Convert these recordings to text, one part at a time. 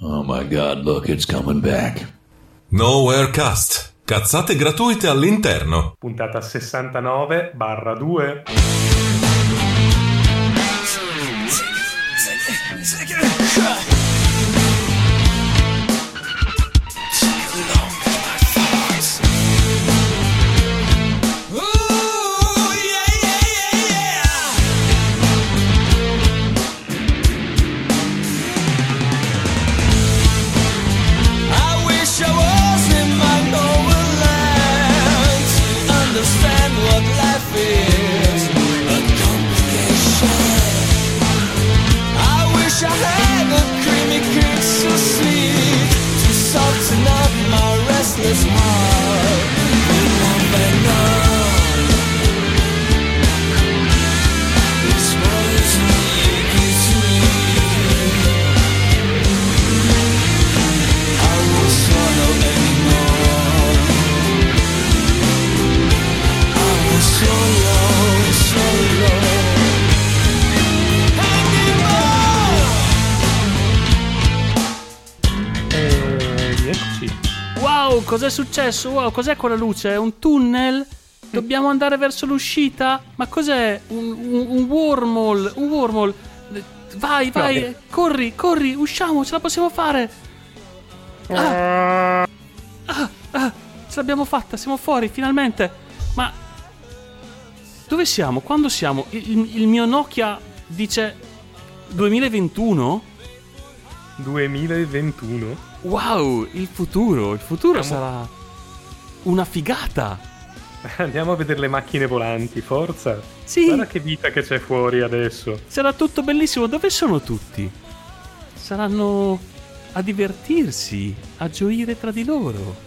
Oh my god, look, it's coming back. Nowhere Cast. Cazzate gratuite all'interno. Puntata 69 barra 2. Successo? Wow, cos'è quella luce? È un tunnel? Dobbiamo andare verso l'uscita? Ma cos'è? Un, un, un wormhole? Un wormhole? Vai, vai, No. corri, corri, usciamo, ce la possiamo fare. Ah. Ah, ah, ce l'abbiamo fatta, siamo fuori, finalmente. Ma dove siamo? Quando siamo? Il, il- il mio Nokia dice 2021? 2021. Wow, il futuro, il futuro Siamo- sarà una figata. Andiamo a vedere le macchine volanti, forza. Sì. Guarda che vita che c'è fuori adesso. Sarà tutto bellissimo. Dove sono tutti? Saranno a divertirsi, a gioire tra di loro.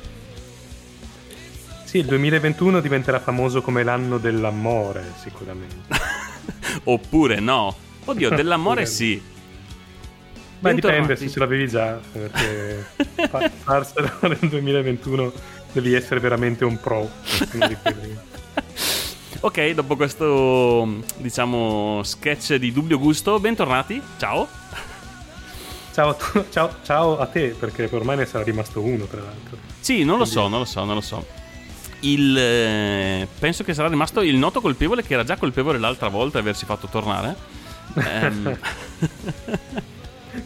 Sì, il 2021 diventerà famoso come l'anno dell'amore, sicuramente. Oppure no. Oddio, dell'amore sì. Beh, dipende se ce l'avevi già, perché fa- farselo nel 2021 devi essere veramente un pro. Ok, dopo questo, diciamo, sketch di dubbio gusto, bentornati. Ciao. Ciao, a tu- ciao, ciao a te, perché ormai ne sarà rimasto uno, tra l'altro. Sì, non lo so, non lo so, non lo so. Il, eh, penso che sarà rimasto il noto colpevole che era già colpevole l'altra volta aversi fatto tornare. Ehm,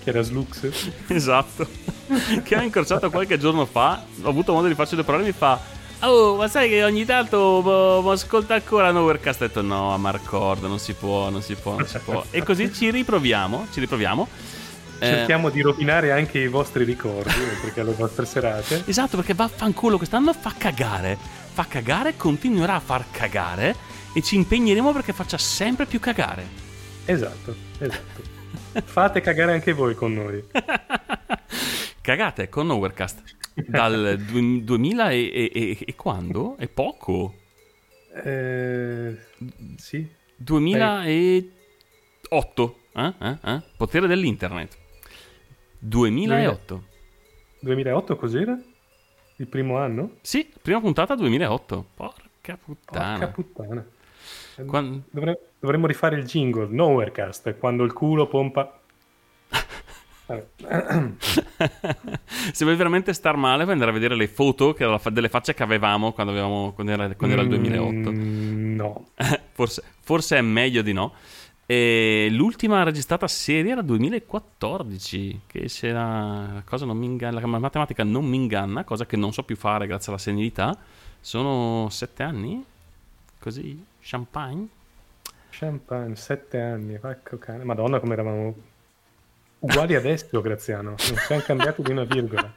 Che era Slux. esatto. che ha incrociato qualche giorno fa. Ho avuto modo di farci due parole e mi fa. Oh, ma sai che ogni tanto mi ascolta ancora Nowherecast? Ho detto no, a Marcord, non si può, non si può, non si può. E così ci riproviamo, ci riproviamo. Eh, Cerchiamo di rovinare anche i vostri ricordi, perché alle vostre serate. Esatto, perché vaffanculo quest'anno fa cagare. Fa cagare, continuerà a far cagare e ci impegneremo perché faccia sempre più cagare. Esatto, esatto. Fate cagare anche voi con noi. Cagate con Nowherecast. Dal du- 2000 e, e- e- e quando? È poco. Eh, sì. 2008. Eh? Eh? Eh? Potere dell'internet. 2008. 2008 cos'era? Il primo anno? Sì, prima puntata 2008. Porca puttana. Porca puttana. Eh, Quan- Dovre- dovremmo rifare il jingle, Nowherecast, quando il culo pompa... Se vuoi veramente star male, puoi andare a vedere le foto che- delle facce che avevamo quando, avevamo, quando era, quando era il 2008. Mm, no. forse, forse è meglio di no. E l'ultima registrata serie era 2014. Che se la, la cosa non mi inganna, la matematica non mi inganna, cosa che non so più fare grazie alla senilità. Sono sette anni? Così? Champagne? Champagne, sette anni, vacco cane. Madonna come eravamo uguali adesso, Graziano. Non siamo cambiati di una virgola.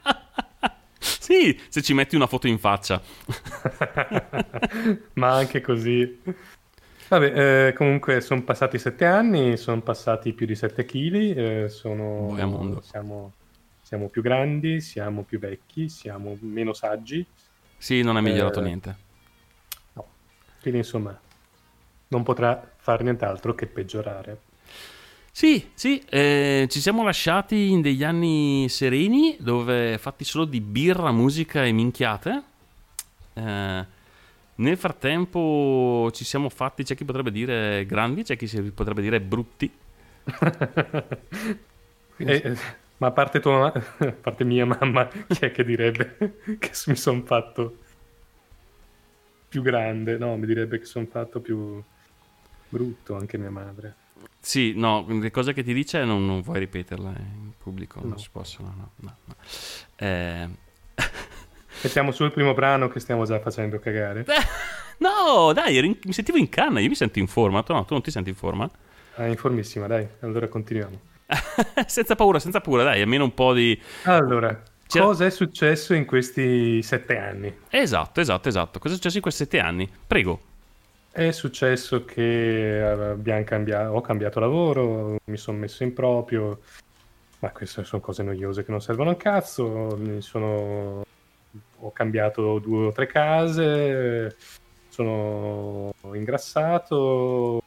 Sì, se ci metti una foto in faccia. Ma anche così. Vabbè, eh, comunque sono passati sette anni, sono passati più di 7 kg, sono, Boia mondo. siamo, siamo più grandi, siamo più vecchi, siamo meno saggi. Sì, non è migliorato Eh, niente. No. Quindi insomma, non potrà fare nient'altro che peggiorare. Sì, sì, eh, ci siamo lasciati in degli anni sereni dove fatti solo di birra, musica e minchiate. Eh, nel frattempo ci siamo fatti, c'è chi potrebbe dire grandi, c'è chi si potrebbe dire brutti. E, eh, Ma a parte tua a parte mia mamma, chi è che direbbe che mi sono fatto più grande? No, mi direbbe che sono fatto più brutto anche mia madre. Sì, no, le cose che ti dice non, non vuoi ripeterle in pubblico, No. non si possono, no, no, no. Eh, Mettiamo sul primo brano che stiamo già facendo cagare. no, dai, in- mi sentivo in canna, io mi sento in forma, tu no, tu non ti senti in forma? Ah, informissima, dai. Allora continuiamo. senza paura, senza paura, dai, almeno un po' di... Allora, C'era- cosa è successo in questi sette anni? Esatto, esatto, esatto. Cosa è successo in questi sette anni? Prego. È successo che eh, abbiamo cambiato, ho cambiato lavoro, mi sono messo in proprio, ma queste sono cose noiose che non servono a cazzo. Sono... Ho cambiato due o tre case, sono ingrassato,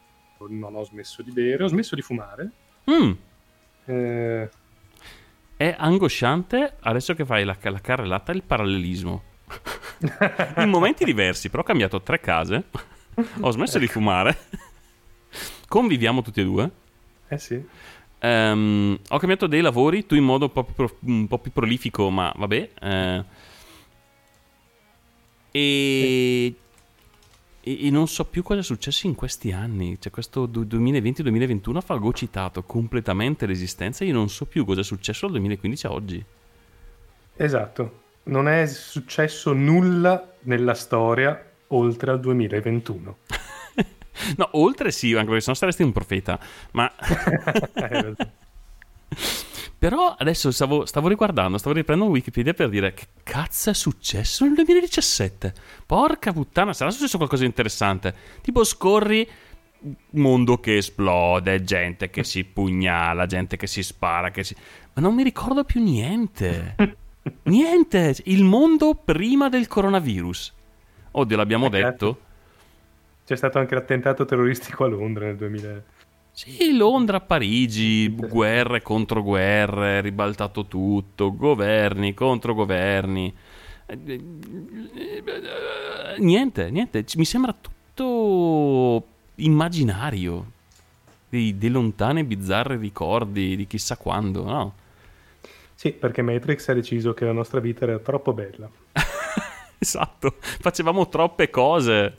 non ho smesso di bere, ho smesso di fumare. Mm, Eh, è angosciante adesso che fai la, la carrellata il parallelismo. in momenti diversi, però ho cambiato tre case, ho smesso di fumare, conviviamo tutti e due. eh sì, Ehm, ho cambiato dei lavori, tu in modo un po' più, pro- un po' più prolifico, ma vabbè. eh. e, e, non so più cosa è successo in questi anni. Cioè, questo du- 2020-2021 ha fagocitato completamente l'esistenza. Io non so più cosa è successo dal 2015 a oggi. esatto. Non è successo nulla nella storia oltre al 2021. No, oltre sì, anche perché sennò saresti un profeta. Ma ragione. Però adesso stavo, stavo riguardando, stavo riprendendo Wikipedia per dire che cazzo è successo nel 2017. Porca puttana, sarà successo qualcosa di interessante. Tipo scorri mondo che esplode, gente che si pugnala, gente che si spara, che si... Ma non mi ricordo più niente. niente, il mondo prima del coronavirus. Oddio, l'abbiamo Eh, cazzo. detto. C'è stato anche l'attentato terroristico a Londra nel 2000. Sì, Londra, Parigi, guerre contro guerre, ribaltato tutto, governi contro governi. Niente, niente, mi sembra tutto immaginario. Dei, dei lontani bizzarri ricordi di chissà quando, no? Sì, perché Matrix ha deciso che la nostra vita era troppo bella. Esatto, facevamo troppe cose.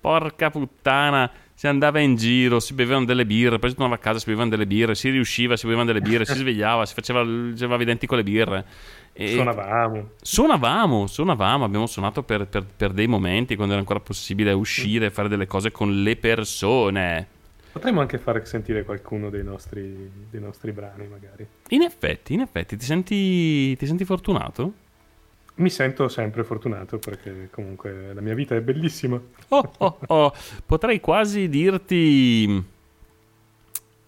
Porca puttana, si andava in giro, si bevevano delle birre, poi si tornava a casa, si bevevano delle birre, si riusciva, si bevevano delle birre, si svegliava, si faceva, faceva i denti con le birre. E- Suonavamo. Suonavamo, suonavamo, abbiamo suonato per, per- per dei momenti quando era ancora possibile uscire e fare delle cose con le persone. Potremmo anche far sentire qualcuno dei nostri, dei nostri brani, magari. In effetti, in effetti, ti senti, ti senti fortunato? Mi sento sempre fortunato perché comunque la mia vita è bellissima. Oh, oh, oh. Potrei quasi dirti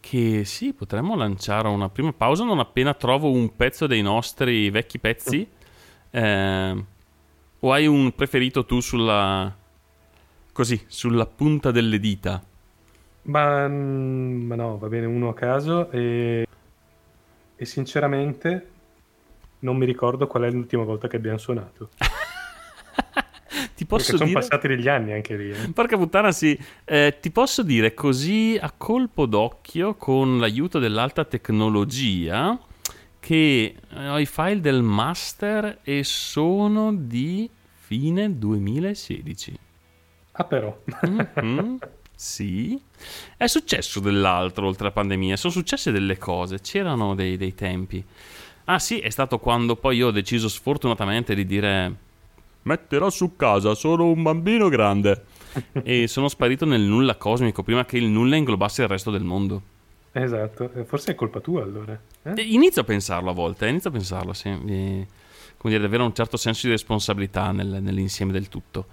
che sì, potremmo lanciare una prima pausa non appena trovo un pezzo dei nostri vecchi pezzi. Eh, o hai un preferito tu sulla... così, sulla punta delle dita? Ma, mm, ma no, va bene uno a caso e, e sinceramente non mi ricordo qual è l'ultima volta che abbiamo suonato. Ti Perché posso sono dire... passati degli anni anche lì. eh. Porca puttana, sì. Eh, ti posso dire così a colpo d'occhio, con l'aiuto dell'alta tecnologia, che eh, ho i file del master e sono di fine 2016. Ah però, Mhm, sì. È successo dell'altro oltre la pandemia, sono successe delle cose, c'erano dei, dei tempi. Ah sì, è stato quando poi io ho deciso sfortunatamente di dire metterò su casa, sono un bambino grande. e sono sparito nel nulla cosmico prima che il nulla inglobasse il resto del mondo. esatto, Eh, forse è colpa tua allora. eh? E Inizio a pensarlo a volte, eh, inizio a pensarlo, sì. E, come dire, davvero un certo senso di responsabilità nel- nell'insieme del tutto.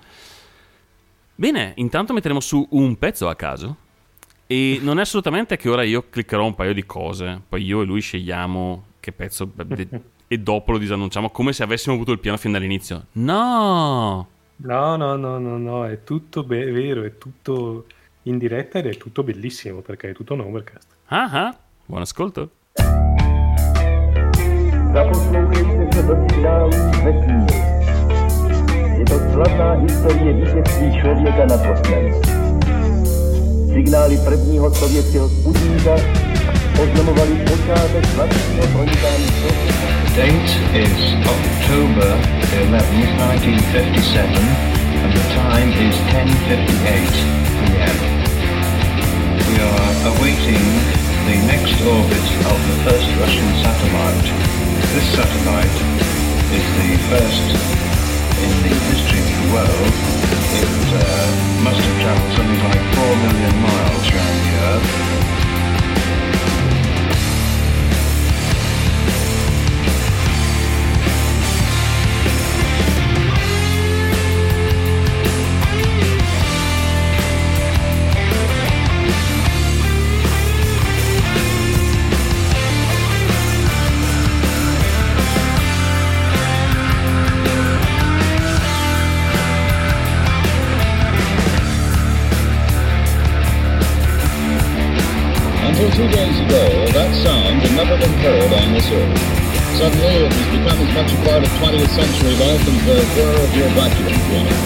Bene, intanto metteremo su un pezzo a caso. E non è assolutamente che ora io cliccherò un paio di cose, poi io e lui scegliamo che pezzo de- e dopo lo disannunciamo come se avessimo avuto il piano fin dall'inizio. No! No, no, no, no, no, è tutto be- vero, è tutto in diretta ed è tutto bellissimo perché è tutto un overcast. Ah ah, buon ascolto. Je to slavná historie vítězství člověka nad osnem. Signály prvního sovětského sputníka sovětské Date is October 11th, 1957, and the time is 10.58 p.m. We are awaiting the next orbit of the first Russian satellite. This satellite is the first in the history of the world. It uh, must have traveled something like 4 million miles around the Earth. Heard on this earth. Suddenly, it has become as much a part of 20th century life as the whir of your vacuum cleaner.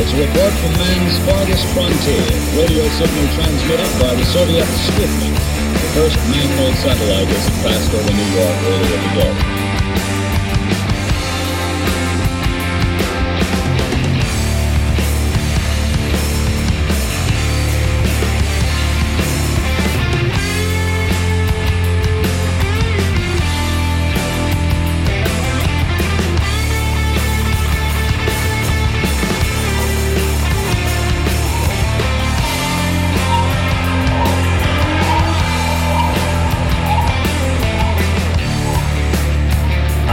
It's a report from man's farthest frontier, radio signal transmitted by the Soviet Sputnik, the first man-made satellite as it passed over New York earlier today.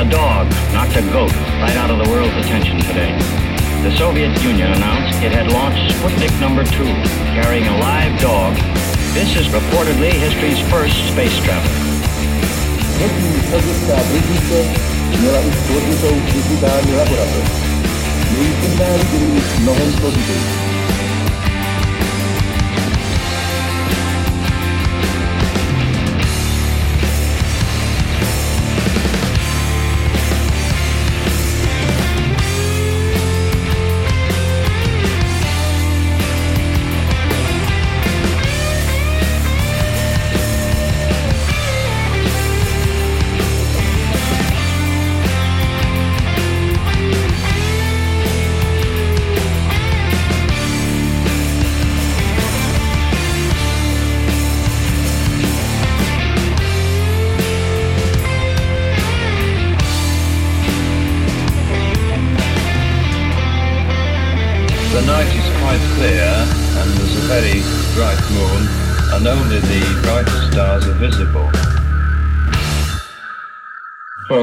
A dog knocked a goat right out of the world's attention today. The Soviet Union announced it had launched Sputnik number 2, carrying a live dog. This is reportedly history's first space travel. Měla už laboratoř. Její mnohem složitější.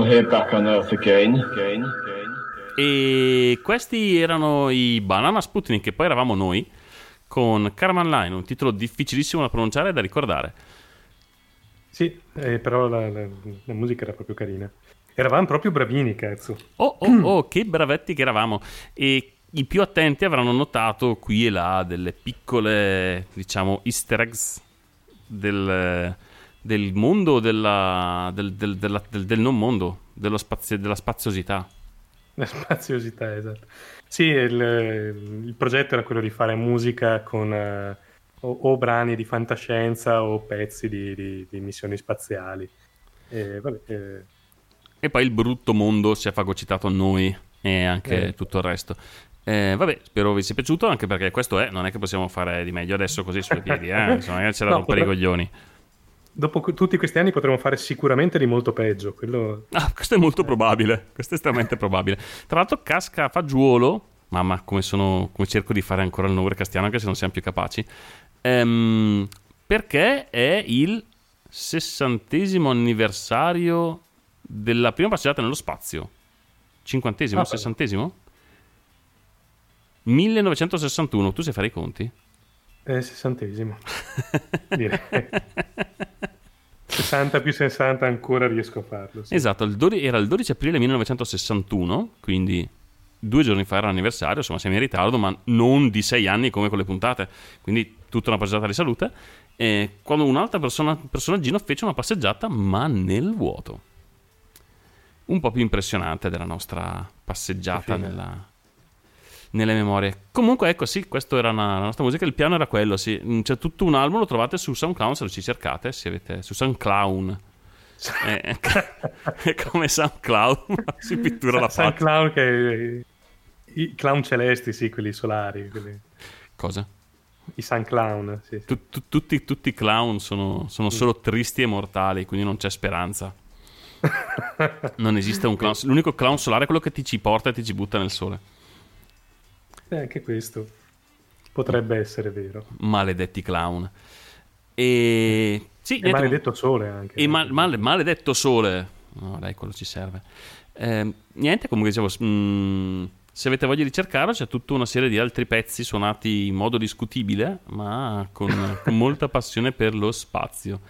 Here back on Earth again. again, again. E questi erano i Banana Sputnik, che poi eravamo noi, con Caravan Line, un titolo difficilissimo da pronunciare e da ricordare. Sì, eh, però la, la- la musica era proprio carina. Eravamo proprio bravini, cazzo. Oh, oh, oh, che bravetti che eravamo. E i più attenti avranno notato qui e là delle piccole, diciamo, easter eggs del, del mondo, della, del, del- della- del- del non mondo, spazio- della spaziosità. La spaziosità, esatto. Sì, il, il progetto era quello di fare musica con eh, o, o brani di fantascienza o pezzi di, di- di missioni spaziali. E, vabbè, eh, E poi il brutto mondo si è fagocitato a noi e anche Eh. tutto il resto. Eh, vabbè, spero vi sia piaciuto, anche perché questo è, non è che possiamo fare di meglio adesso così sui piedi, eh? Insomma, da No, rompere i potre- coglioni. Dopo tutti questi anni potremmo fare sicuramente di molto peggio. Quello... Ah, questo è molto probabile, questo è estremamente probabile. Tra l'altro casca a fagiolo, mamma come, sono, come cerco di fare ancora il nome castiano anche se non siamo più capaci, ehm, perché è il sessantesimo anniversario della prima passeggiata nello spazio. Cinquantesimo, Ah, sessantesimo? 1961, tu sai fare i conti? È sessantesimo. Direi. 60 più 60 ancora riesco a farlo. sì. Esatto, il dodi- era il 12 aprile 1961, quindi due giorni fa era l'anniversario, insomma siamo in ritardo, ma non di sei anni come con le puntate, quindi tutta una passeggiata di salute. E quando un altro persona- personaggino fece una passeggiata, ma nel vuoto. Un po' più impressionante della nostra passeggiata nella... nelle memorie. Comunque, ecco, sì, questo era una- la nostra musica. Il piano era quello, sì. Mm, C'è tutto un album, lo trovate su SoundCloud se lo ci cercate. Se avete su SoundCloud. È, è come SoundCloud, si pittura la faccia. Clown che i clown celesti, sì, quelli solari, quelli- Cosa? i San Clown, sì, sì. Tu- tu- tutti, tutti i clown sono, sono solo tristi e mortali, quindi non c'è speranza. Non esiste un clown. L'unico clown solare è quello che ti ci porta e ti ci butta nel sole. Eh, anche questo potrebbe essere vero. Maledetti clown. E. Sì, E niente, maledetto sole anche. E mal- mal- maledetto sole. No, dai, quello ci serve. Eh, niente, comunque dicevo, s- mm, se avete voglia di cercarlo, c'è tutta una serie di altri pezzi suonati in modo discutibile, ma con, con molta passione per lo spazio.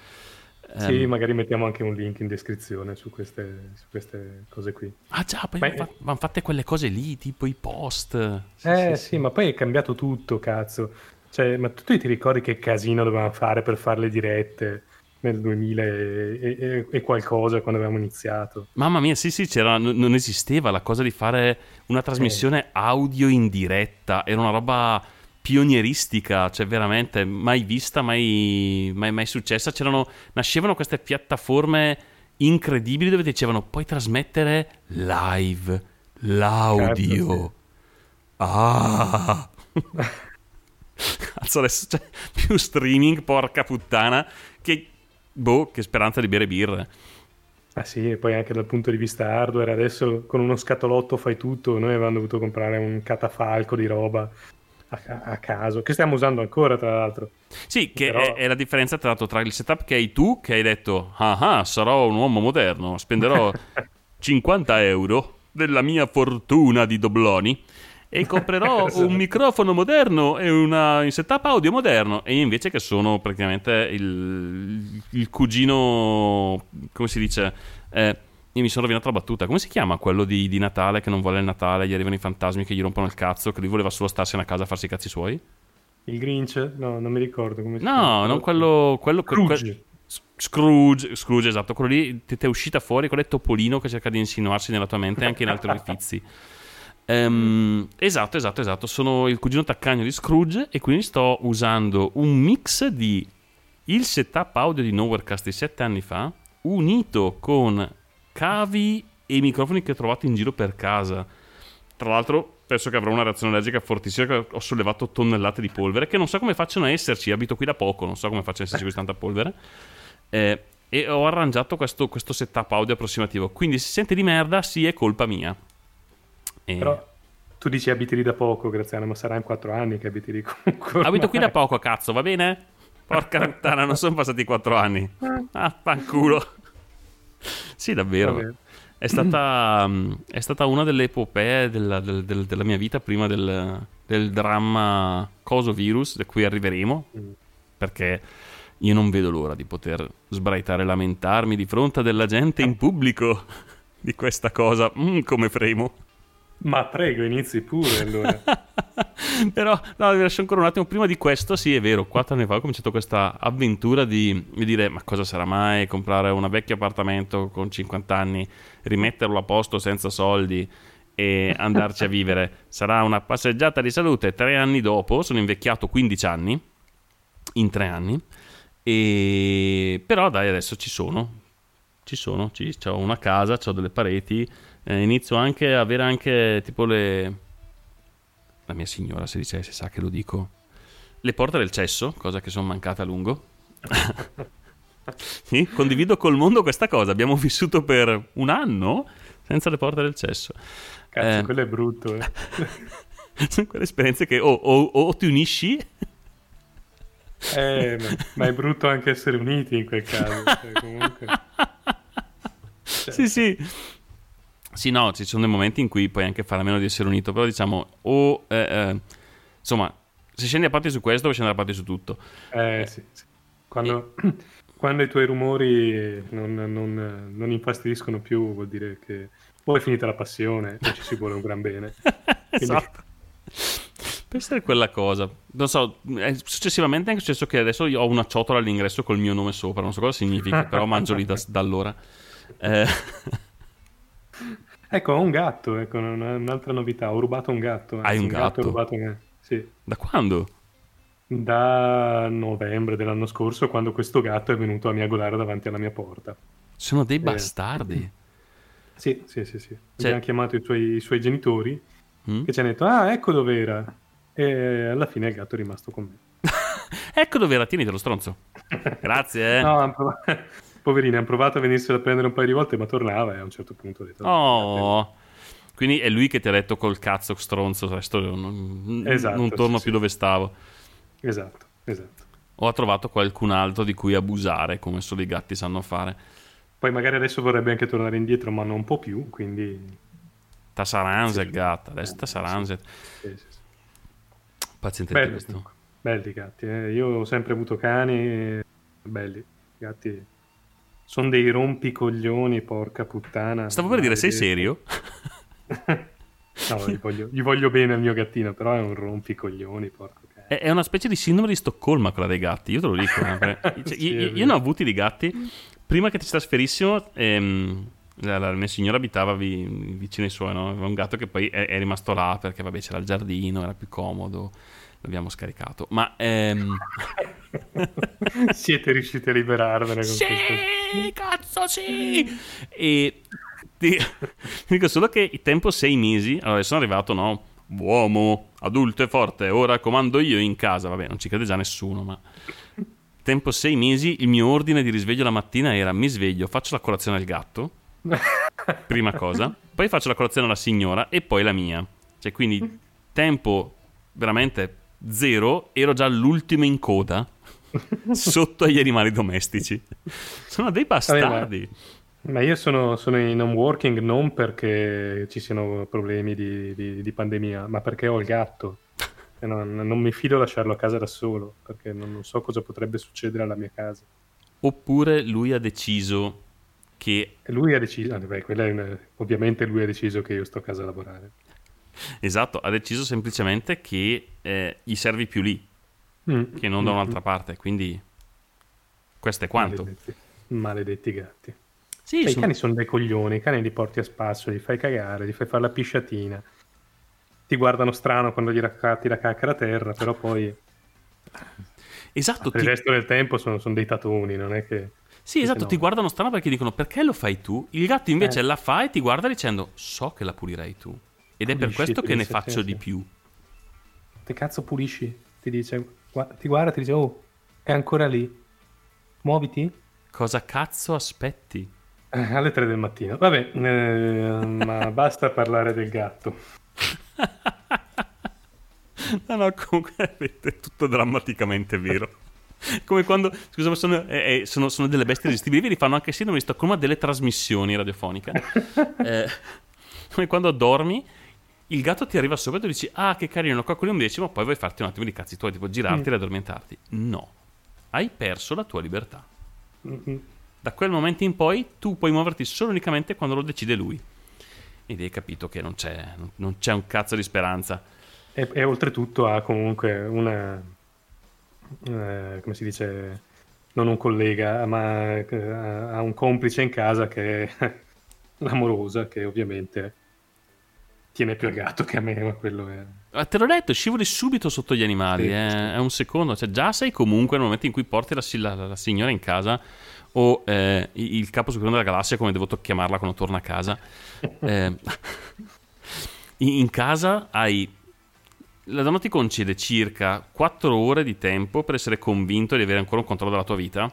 Sì, Ehm, magari mettiamo anche un link in descrizione su queste, su queste cose qui. ah già, poi Ma- vanno fa- fatte quelle cose lì, tipo i post. Sì, eh sì, sì, ma poi è cambiato tutto, cazzo. Cioè, ma tu ti ricordi che casino dovevamo fare per fare le dirette nel 2000 e, e- e qualcosa quando avevamo iniziato? Mamma mia, sì, sì, c'era, n- non esisteva la cosa di fare una trasmissione audio in diretta. Era una roba pionieristica, cioè veramente mai vista, mai, mai, mai successa. C'erano, nascevano queste piattaforme incredibili dove dicevano puoi trasmettere live l'audio. Cazzo, Ah! Cazzo, adesso c'è più streaming, porca puttana, che boh, che speranza di bere birre. Ah sì, e poi anche dal punto di vista hardware, adesso con uno scatolotto fai tutto, noi avevamo dovuto comprare un catafalco di roba a, a caso, che stiamo usando ancora tra l'altro. Sì, che Però- è, è la differenza tra, l'altro tra il setup che hai tu, che hai detto, ah ah, sarò un uomo moderno, spenderò 50 euro della mia fortuna di dobloni e comprerò Esatto. un microfono moderno e una- un setup audio moderno. E io invece che sono praticamente il, il cugino, come si dice? Eh, io mi sono rovinato la battuta. Come si chiama quello di, di Natale che non vuole il Natale? Gli arrivano i fantasmi che gli rompono il cazzo, che lui voleva solo starsene a casa a farsi i cazzi suoi? Il Grinch? No, non mi ricordo come si No, chiama. non quello. quello que- Scrooge. que- Scrooge, Scrooge, esatto. Quello lì ti è uscita fuori, quello è Topolino che cerca di insinuarsi nella tua mente anche in altri orifizi. Ehm, esatto, esatto, esatto. Sono il cugino taccagno di Scrooge e quindi sto usando un mix di il setup audio di Nowherecast di sette anni fa, unito con cavi e microfoni che ho trovato in giro per casa. Tra l'altro, penso che avrò una reazione allergica fortissima. Ho sollevato tonnellate di polvere che non so come facciano a esserci. Abito qui da poco, non so come faccia a esserci così tanta polvere. Eh, e ho arrangiato questo, questo setup audio approssimativo. Quindi, se si sente di merda, sì, è colpa mia. E- Però tu dici abiti lì da poco, Graziano, ma saranno quattro anni che abiti lì comunque. Abito qui da poco, cazzo, va bene? Porca puttana, non sono passati quattro anni. Ah, fanculo. Sì, davvero. È stata, mm, è stata una delle epopee della, del- del- della mia vita prima del, del dramma Coso Virus, da cui arriveremo. Mm. Perché io non vedo l'ora di poter sbraitare e lamentarmi di fronte a della gente in pubblico di questa cosa. Mm, come fremo. Ma prego, inizi pure allora. Però, no, vi lascio ancora un attimo. Prima di questo, sì, è vero, quattro anni fa ho cominciato questa avventura di, di dire: Ma cosa sarà mai comprare un vecchio appartamento con 50 anni, rimetterlo a posto senza soldi e andarci a vivere? Sarà una passeggiata di salute. Tre anni dopo, sono invecchiato 15 anni, in tre anni, e però dai, adesso ci sono. Ci sono, ci, ho una casa, ho delle pareti, eh, inizio anche a avere anche tipo le, la mia signora se dicesse sa che lo dico le porte del cesso cosa che sono mancate a lungo sì, condivido col mondo questa cosa abbiamo vissuto per un anno senza le porte del cesso Cazzo, Eh. quello è brutto. Eh. sono quelle esperienze che o, o- o ti unisci Eh, ma, ma è brutto anche essere uniti in quel caso. cioè, comunque. sì sì sì no ci sono dei momenti in cui puoi anche fare a meno di essere unito però diciamo o eh, eh, insomma se scendi a parte su questo puoi scendere a parte su tutto Eh, sì, sì. Quando, quando i tuoi rumori non, non- non infastidiscono più, vuol dire che poi è finita la passione e ci si vuole un gran bene. esatto. Per essere quella cosa. Non so, successivamente è anche successo che adesso io ho una ciotola all'ingresso col mio nome sopra, non so cosa significa, però mangio lì da, da allora. Eh, Ecco, ho un gatto, ecco, una- un'altra novità. Ho rubato un gatto. Hai anzi, un gatto? rubato un- Sì. Da quando? Da novembre dell'anno scorso, quando questo gatto è venuto a miagolare davanti alla mia porta. Sono dei Eh. bastardi. Sì, sì, sì, sì. Cioè- Abbiamo chiamato i suoi, i suoi genitori Mm? che ci hanno detto, ah, ecco dov'era. E alla fine il gatto è rimasto con me. Ecco dove era, tienitelo stronzo. Grazie. eh. No, poverini, hanno provato a venirselo a prendere un paio di volte, ma tornava e a un certo punto ho detto... Oh. Quindi è lui che ti ha detto col cazzo stronzo, resto non, Esatto, non torno sì, più sì. dove stavo. Esatto, esatto. O ha trovato qualcun altro di cui abusare, come solo i gatti sanno fare. Poi magari adesso vorrebbe anche tornare indietro, ma non può più, quindi... Tassaranze Sì. il gatto, adesso Tassaranze. Sì, sì, sì. Paziente Belli, belli i gatti. eh. Io ho sempre avuto cani, e- belli. Gatti sono dei rompicoglioni, porca puttana. Stavo per dire, sei serio? no, gli voglio, gli voglio bene al mio gattino, però è un rompicoglioni, porco cane. È, è una specie di sindrome di Stoccolma quella dei gatti, io te lo dico. eh, cioè, Sì, io, io ne ho avuti di gatti. Prima che ti trasferissimo, ehm, la, la mia signora abitava vi- vicino ai suoi, no? Aveva un gatto che poi è, è rimasto là perché vabbè c'era il giardino, era più comodo, l'abbiamo scaricato. Ma... ehm, Siete riusciti a liberarvene con Sì, questo. cazzo sì! E ti, dico solo che il tempo sei mesi, allora sono arrivato, no? Uomo, adulto e forte, ora comando io in casa. Vabbè, non ci crede già nessuno, ma... Tempo sei mesi, il mio ordine di risveglio la mattina era mi sveglio, faccio la colazione al gatto, prima cosa, poi faccio la colazione alla signora e poi la mia. Cioè, quindi tempo veramente zero, ero già l'ultimo in coda sotto agli animali domestici. Sono dei bastardi. Ma io sono, sono in home working non perché ci siano problemi di, di- di pandemia, ma perché ho il gatto. E non, non mi fido a lasciarlo a casa da solo, perché non, non so cosa potrebbe succedere alla mia casa. Oppure lui ha deciso che, lui ha deciso, ah, beh, una- ovviamente lui ha deciso che io sto a casa a lavorare. Esatto, ha deciso semplicemente che eh, gli servi più lì Mm, che non da mm, un'altra parte. Quindi, questo è quanto. Maledetti, maledetti gatti. Sì, Cioè, I sono- cani sono dei coglioni, i cani li porti a spasso, li fai cagare, li fai fare la pisciatina. Ti guardano strano quando gli raccatti la cacca da terra, però poi esatto, per ti- il resto del tempo sono, sono dei tatoni, non è che... Sì, esatto, no. ti guardano strano perché dicono perché lo fai tu? Il gatto invece Eh. la fa e ti guarda dicendo so che la pulirei tu. Ed è per questo che ne faccio di più. Che cazzo pulisci? Ti dice, gua- ti guarda ti dice, oh, è ancora lì. Muoviti. Cosa cazzo aspetti? Eh, alle 3 del mattino. Vabbè, eh, ma basta parlare del gatto. No, no, comunque è tutto drammaticamente vero. Come quando, scusa, ma sono, eh, eh, sono, sono delle bestie irresistibili, fanno anche sindrome di Stoccolma delle trasmissioni radiofoniche. Eh, come quando dormi, il gatto ti arriva sopra e tu dici, ah, che carino, lo coccoli un decimo, poi vuoi farti un attimo di cazzi tuoi, tipo girarti e addormentarti. No, hai perso la tua libertà. Mm, Da quel momento in poi tu puoi muoverti solo unicamente quando lo decide lui. Ed hai capito che non c'è, non- non c'è un cazzo di speranza. E, e oltretutto ha comunque una... eh, come si dice? Non un collega, ma eh, ha un complice in casa che è l'amorosa, che ovviamente tiene più al gatto che a me, ma quello è... Ah, Te l'ho detto, scivoli subito sotto gli animali. Sì, eh, sì. È un secondo. Cioè, già sei comunque nel momento in cui porti la, la- la signora in casa o eh, il capo supremo della galassia, come devo to- chiamarla quando torna a casa. eh, in in casa hai. La donna ti concede circa 4 ore di tempo per essere convinto di avere ancora un controllo della tua vita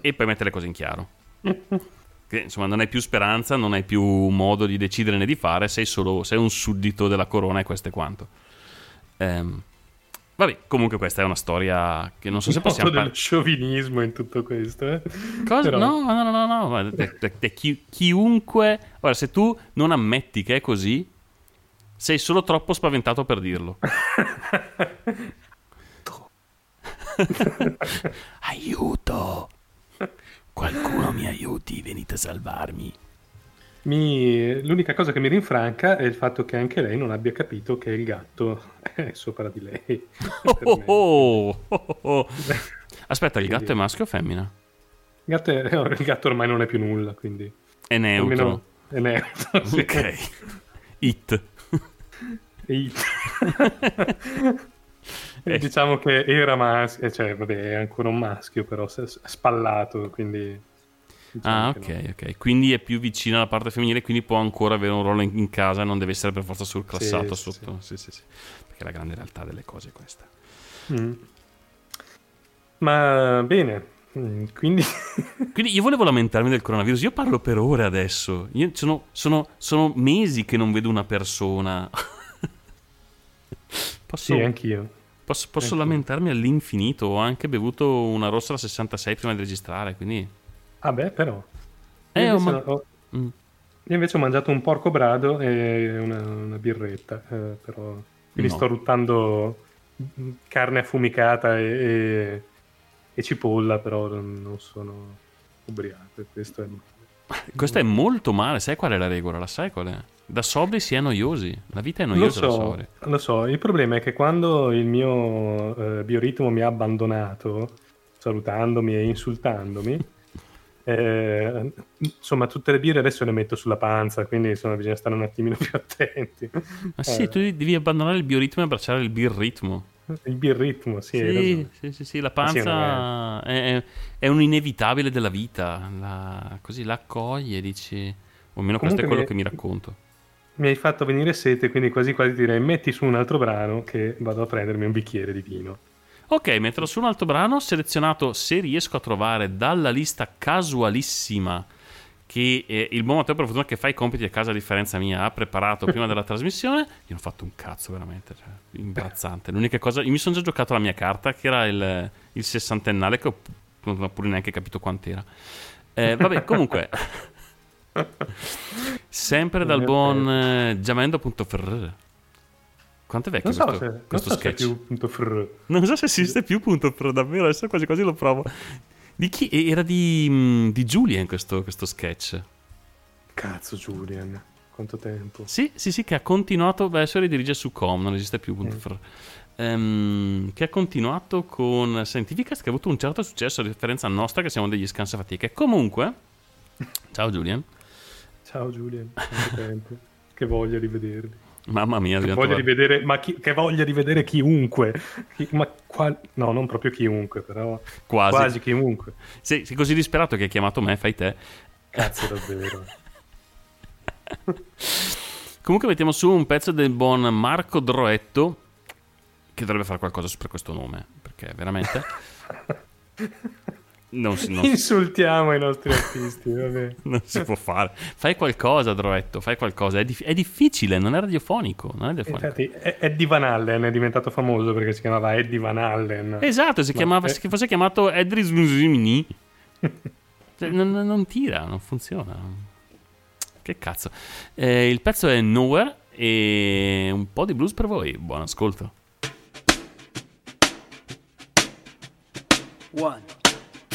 e poi mettere le cose in chiaro. Che, insomma, non hai più speranza, non hai più modo di decidere né di fare, sei solo sei un suddito della corona e questo è quanto. Ehm, vabbè, comunque questa è una storia che non so se possiamo parlare. sciovinismo in tutto questo. eh. Cosa? Però- No, no, no, no, no. te- te- te- chi- chiunque. Ora, se tu non ammetti che è così, sei solo troppo spaventato per dirlo. Aiuto! Qualcuno mi aiuti, venite a salvarmi. Mi- L'unica cosa che mi rinfranca è il fatto che anche lei non abbia capito che il gatto è sopra di lei. Oh, oh, oh, oh, oh. Aspetta, il gatto è maschio o femmina? Il gatto, è- il gatto ormai non è più nulla, quindi È neutro. almeno, è neutro. sì. Ok. It. E- Eh. Diciamo che era maschio, cioè vabbè, è ancora un maschio, però spallato, quindi... diciamo Ah, ok, no. ok. Quindi è più vicino alla parte femminile, quindi può ancora avere un ruolo in, in casa, non deve essere per forza surclassato Sì, sotto. Sì. sì, sì. Perché la grande realtà delle cose è questa. Mm. Ma bene, mm, quindi... Quindi io volevo lamentarmi del coronavirus. Io parlo per ore adesso. Sono, sono- sono mesi che non vedo una persona. Posso, sì, anch'io. Posso, posso anch'io. lamentarmi all'infinito. Ho anche bevuto una rossa alla 66 prima di registrare. Quindi. Ah beh, però... Eh, Io invece, ma- ho, Mm. io invece ho mangiato un porco brado e una, una birretta, eh, però... Quindi No. sto ruttando mm, carne affumicata e, e- e cipolla, però non sono ubriaco questo è... Questo è molto male. Sai qual è la regola? La sai qual è? Da sobri si è noiosi. La vita è Lo noiosa da so, sobri. lo so, il problema è che quando il mio eh, bioritmo mi ha abbandonato, salutandomi e insultandomi, eh, insomma, tutte le birre adesso le metto sulla panza, quindi insomma, bisogna stare un attimino più attenti. Ma sì, Eh, tu devi abbandonare il bioritmo e abbracciare il birritmo. Il birritmo, sì, Sì, sì, sì, sì, la sì, panza è, è- è un inevitabile della vita. La- così la accoglie e dici. O almeno questo è quello mi- che mi racconto. Mi hai fatto venire sete, quindi quasi quasi direi metti su un altro brano che vado a prendermi un bicchiere di vino. Ok, metterò su un altro brano selezionato se riesco a trovare dalla lista casualissima che eh, il buon Matteo per fortuna che fa i compiti a casa a differenza mia ha preparato prima della trasmissione. Io non ho fatto un cazzo veramente, cioè, imbarazzante. L'unica cosa, io mi sono già giocato la mia carta che era il, il sessantennale che ho, non ho pure neanche capito quant'era. Eh, vabbè, comunque, sempre dal buon eh, Giamendo.fr. Quanto è vecchio Non so, questo, se, non questo so se è sketch? più punto fr. Non so se esiste più pro, davvero, adesso quasi quasi lo provo. Di chi? Era di, mm, di Julian questo, questo sketch. Cazzo, Julian, quanto tempo. Sì, sì, sì, che ha continuato, beh, adesso ridirige su com, non esiste più fr. Ehm, che ha continuato con Scientificast che ha avuto un certo successo a differenza nostra che siamo degli scansafatiche. Comunque, ciao Julian. Ciao Julian. Che voglia di vederli. Mamma mia, Che voglia di trovare- vedere, ma chi- che voglia di vedere chiunque. Chi- ma qual- no, non proprio chiunque, però quasi. quasi chiunque. Sei, sei così disperato che hai chiamato me, fai te. Cazzo, davvero. Comunque mettiamo su un pezzo del buon Marco Droetto che dovrebbe fare qualcosa per questo nome, perché veramente non si, non- Insultiamo i nostri artisti, vabbè. non si può fare. Fai qualcosa, Droetto, fai qualcosa. È, dif- è difficile, non è radiofonico. Non è radiofonico. Infatti, Eddie Van Allen è diventato famoso perché si chiamava Eddie Van Allen. Esatto, si Ma- chiamava, eh. se fosse chiamato Edris Musini, cioè, non, non- non tira, non funziona. Che cazzo. Eh, il pezzo è Nowhere e un po' di blues per voi. Buon ascolto. One,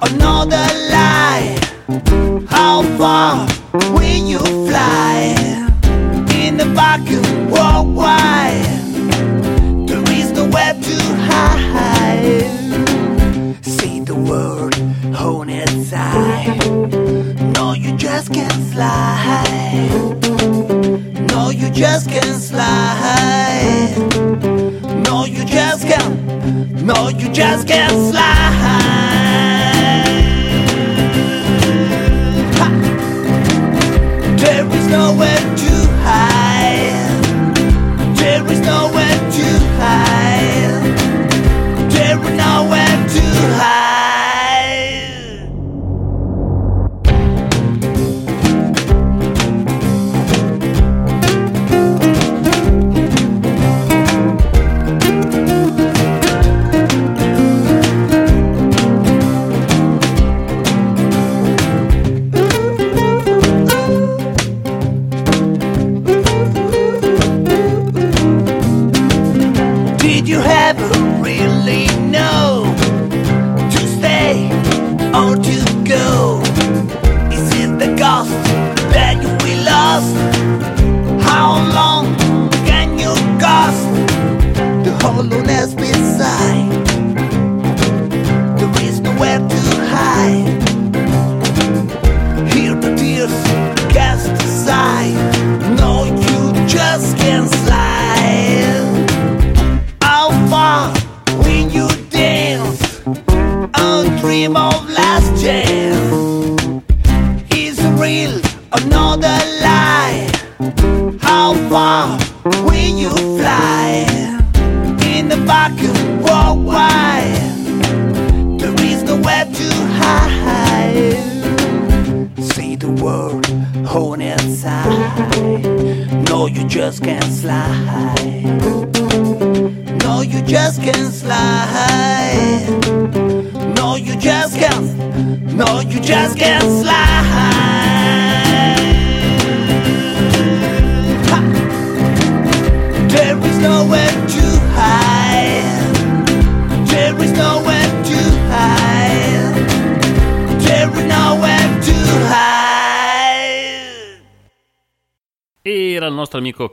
another lie. How far will you fly in the vacuum worldwide? There is no web to hide. See the world on its eye. No, you just can't slide. No, you just can't slide. No, you just can't. No, you just can't slide.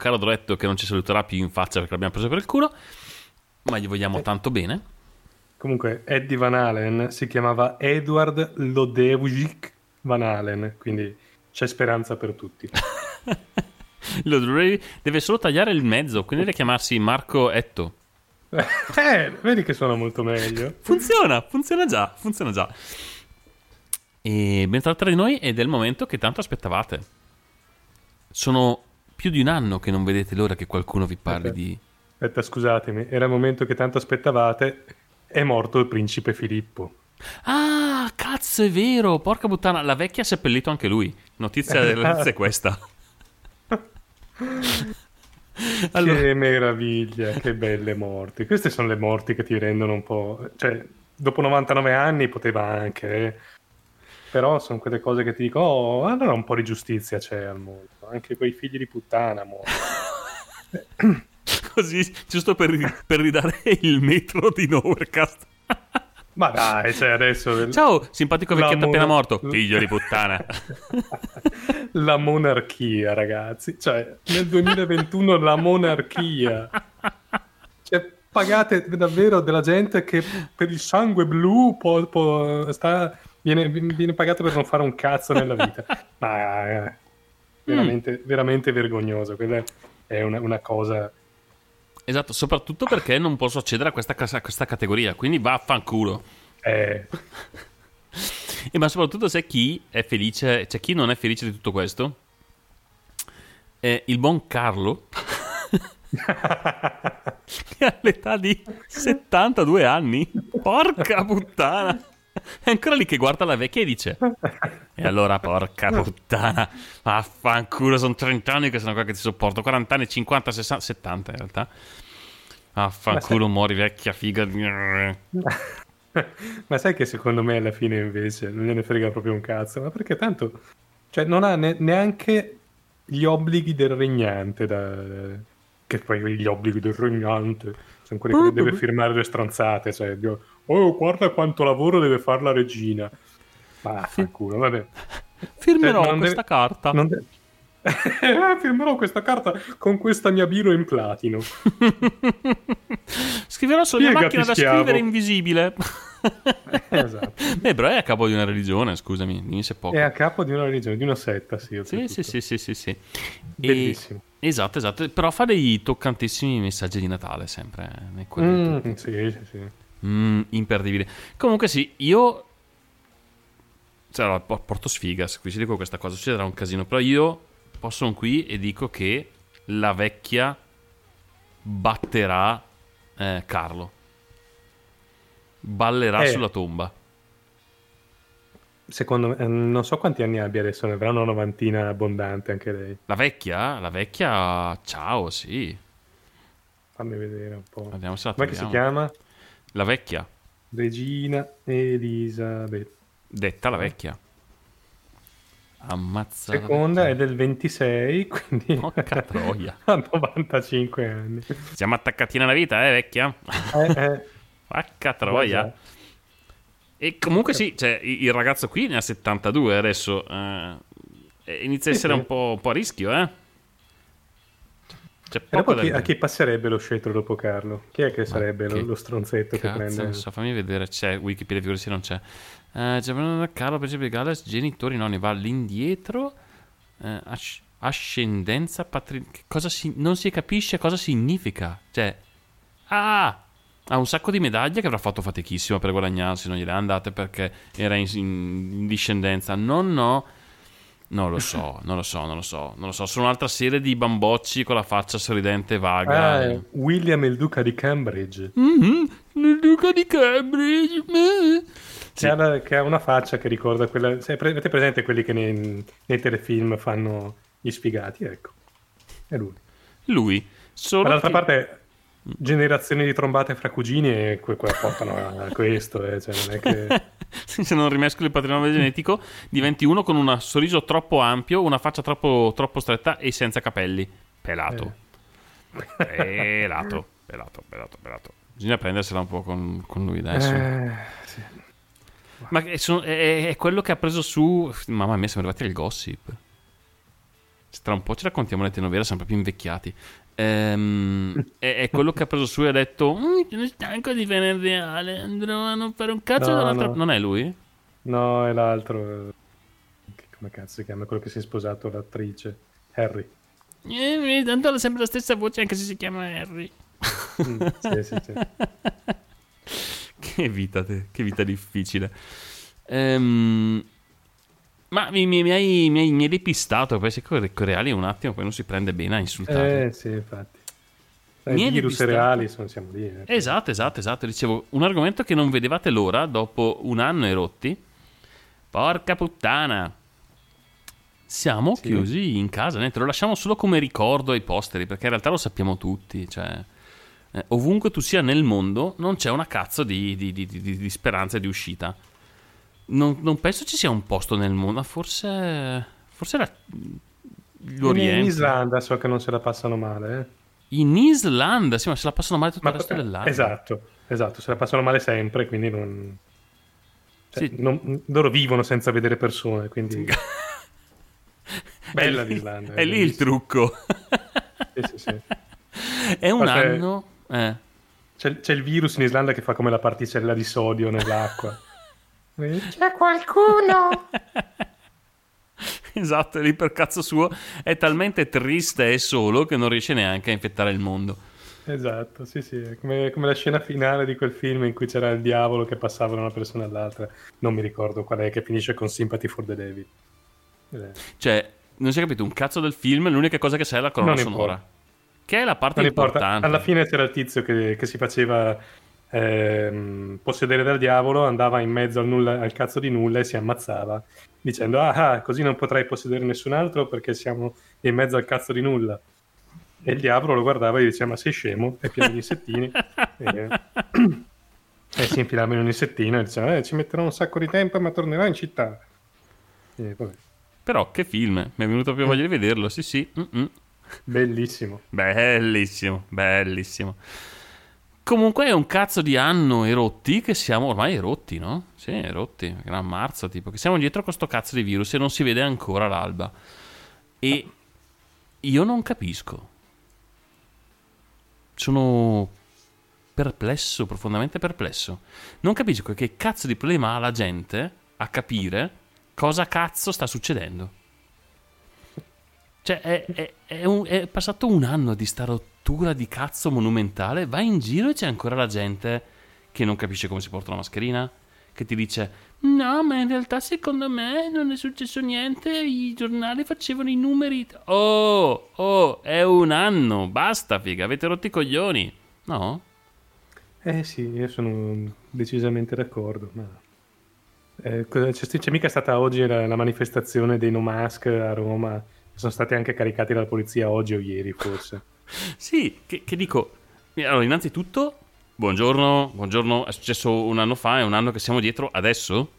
Caro Doretto che non ci saluterà più in faccia perché l'abbiamo preso per il culo. Ma gli vogliamo tanto bene. Comunque, Eddie Van Halen si chiamava Edward Lodewijk Van Halen, quindi c'è speranza per tutti. Lo dovrei- deve solo tagliare il mezzo, quindi deve chiamarsi Marco Etto. eh, vedi che suona molto meglio. Funziona, funziona già, funziona già. E bentornati tra di noi ed è il momento che tanto aspettavate. Sono più di un anno che non vedete l'ora che qualcuno vi parli Ok. di... Aspetta, scusatemi, era il momento che tanto aspettavate. È morto il principe Filippo. Ah, cazzo, è vero! Porca puttana, la vecchia ha seppellito anche lui. Notizia, la notizia è questa. Allora, Che meraviglia, che belle morti. Queste sono le morti che ti rendono un po'... Cioè, dopo 99 anni poteva anche... eh. Però sono quelle cose che ti dico, oh, allora un po' di giustizia c'è al mondo. Anche quei figli di puttana così, giusto per, per ridare il metro di Novercast. Ma dai, cioè adesso... Ciao, simpatico vecchietto appena mona- morto. Figlio di puttana. La monarchia, ragazzi. Cioè, nel 2021 la monarchia. Cioè, pagate davvero della gente che per il sangue blu può- può- sta- viene, viene pagata per non fare un cazzo nella vita. Ma eh, veramente, veramente vergognoso. Quella è una, una cosa... Esatto, soprattutto perché non posso accedere a questa, a questa categoria, quindi vaffanculo. eh, E ma soprattutto se chi è felice, c'è chi non è felice di tutto questo, è il buon Carlo, che ha l'età di 72 anni. Porca puttana! È ancora lì che guarda la vecchia e dice: E allora, porca puttana, vaffanculo, sono 30 anni che sono qua che ti sopporto. 40 anni, 50, 60, 70 in realtà. Vaffanculo, muori vecchia figa. Ma sai che secondo me alla fine invece non gliene frega proprio un cazzo, ma perché tanto cioè, non ha ne- neanche gli obblighi del regnante, da... che poi gli obblighi del regnante sono quelli che deve firmare le stronzate, cioè, oh guarda quanto lavoro deve fare la regina. Ma fanculo, vabbè. Firmerò Cioè, questa deve- carta. Non de- Eh, firmerò questa carta con questa mia biro in platino. Scriverò sulla mia macchina da schiavo. scrivere invisibile. esatto. Beh, però è a capo di una religione, scusami, dimmi se è poco. È a capo di una religione, di una setta, sì. Sì, sì, sì, sì, sì, sì. E- Bellissimo. Esatto, esatto. Però fa dei toccantissimi messaggi di Natale sempre. eh. Mm, sì, sì, sì. Mm, imperdibile. Comunque sì, io... Cioè, allora, po- porto sfiga, se qui ci dico questa cosa, succederà un casino, però io posso qui e dico che la vecchia batterà eh, Carlo. Ballerà Eh. sulla tomba. Secondo me, eh, non so quanti anni abbia adesso, ne avrà una novantina abbondante anche lei. La vecchia? La vecchia... Ciao, sì. Fammi vedere un po'. Vediamo se la Come si chiama? La vecchia. Regina Elisabetta. Detta la vecchia. Ammazza. Seconda è del 26, quindi Porca troia. ha 95 anni. Siamo attaccati nella vita, eh, vecchia? Eh, eh, Porca troia. E comunque sì, cioè, il ragazzo qui ne ha 72 adesso. eh, inizia a essere un po', un po' a rischio, eh. C'è poco da chi, a chi passerebbe lo scettro dopo Carlo? Chi è che sarebbe lo, che lo stronzetto che prende? non so, fammi vedere. C'è Wikipedia, figurati se non c'è. Eh, c'è Carlo, principe di Galles, genitori, nonni, va all'indietro. Eh, asc- ascendenza, patri... che cosa si... non si capisce cosa significa. Cioè, ah, ha un sacco di medaglie che avrà fatto fatichissimo per guadagnarsi, non gliele ha andate perché era in, in- in discendenza. No, no. Non lo so, non lo so, non lo so, non lo so. Sono un'altra serie di bambocci con la faccia sorridente e vaga. Ah, è William il duca di Cambridge. Mhm, il duca di Cambridge. eh. Che, ha la- che ha una faccia che ricorda quella. Avete presente quelli che nei, nei telefilm fanno gli sfigati? Ecco, è lui. Lui, solo Dall'altra che- parte, generazioni di trombate fra cugini e que- que- portano a questo. eh, cioè, non è che... se non rimescoli il patrimonio genetico, diventi uno con un sorriso troppo ampio, una faccia troppo, troppo stretta e senza capelli. Pelato. Pelato, pelato, pelato, pelato. Bisogna prendersela un po' con, con lui adesso. Eh, sì. Ma è, è- è quello che ha preso su. Mamma mia, siamo arrivati al gossip. Tra un po' ci raccontiamo le telenovela, sempre più invecchiati. Ehm, è, è quello che ha preso su e ha detto: "Mm, Sono stanco di venerdì Ale, andrò a non fare un cazzo No, dall'altra no. Non è lui? No, è l'altro. eh, Come cazzo si chiama? Quello che si è sposato l'attrice. Harry. Eh, tanto ha sempre la stessa voce, anche se si chiama Harry. Mm, sì, sì, sì. che vita, te, che vita difficile. Ehm, ma mi, mi- mi hai, mi, hai, mi hai depistato. Poi con reali un attimo, poi non si prende bene a insultare. Eh, sì, infatti. È virus reali, sono, siamo lì. eh. Esatto, esatto, esatto. Dicevo, un argomento che non vedevate l'ora dopo un anno e rotti. Porca puttana. Siamo Sì. chiusi in casa, niente, lo lasciamo solo come ricordo ai posteri, perché in realtà lo sappiamo tutti. Cioè, eh, ovunque tu sia nel mondo, non c'è una cazzo di, di- di- di- di speranza di uscita. Non, non penso ci sia un posto nel mondo, ma forse. Forse la, l'Oriente. In Islanda so che non se la passano male. Eh. In Islanda, sì, ma se la passano male tutto Ma il resto dell'anno. esatto, esatto, se la passano male sempre, quindi non... cioè, Sì. non- loro vivono senza vedere persone, quindi... Bella È l'Islanda. È lì il trucco. Sì, sì, sì. È un Guarda, anno. Eh. C'è, c'è il virus in Islanda che fa come la particella di sodio nell'acqua. C'è qualcuno? Esatto, lì per cazzo suo. È talmente triste e solo che non riesce neanche a infettare il mondo. Esatto, sì, sì, è come, come la scena finale di quel film in cui c'era il diavolo che passava da una persona all'altra. Non mi ricordo qual è, che finisce con Sympathy for the Devil. Eh, Cioè, non si è capito un cazzo del film. L'unica cosa che sa è la colonna sonora. importa. Che è la parte Non importa, importante. alla fine c'era il tizio che, che si faceva ehm, possedere dal diavolo, andava in mezzo al, nulla, al cazzo di nulla e si ammazzava, dicendo ah, ah, così non potrai possedere nessun altro perché siamo in mezzo al cazzo di nulla. E il diavolo lo guardava e diceva ma sei scemo, è pieno di insettini. e, e si infilava in un insettino e diceva eh, ci metterò un sacco di tempo ma tornerò in città. E, Però, che film. Mi è venuto più voglia di vederlo. Sì, sì. Mm-mm. bellissimo. Bellissimo, bellissimo. Comunque è un cazzo di anno erotti che siamo ormai erotti, no? Sì, erotti, gran marzo tipo, che siamo dietro a questo cazzo di virus e non si vede ancora l'alba. E io non capisco. Sono perplesso, profondamente perplesso. Non capisco che cazzo di problema ha la gente a capire cosa cazzo sta succedendo. Cioè, è, è- è un- è passato un anno di sta rottura di cazzo monumentale. Vai in giro e c'è ancora la gente che non capisce come si porta una mascherina, che ti dice no, ma in realtà secondo me non è successo niente, i giornali facevano i numeri. Oh, oh, è un anno, basta figa, avete rotto i coglioni. No? Eh sì, io sono decisamente d'accordo. Ma... Eh, c'è, c'è mica stata oggi la, la manifestazione dei no mask a Roma? Sono stati anche caricati dalla polizia oggi o ieri, forse. Sì, che, che dico. Allora, innanzitutto, buongiorno, buongiorno, è successo un anno fa, è un anno che siamo dietro adesso.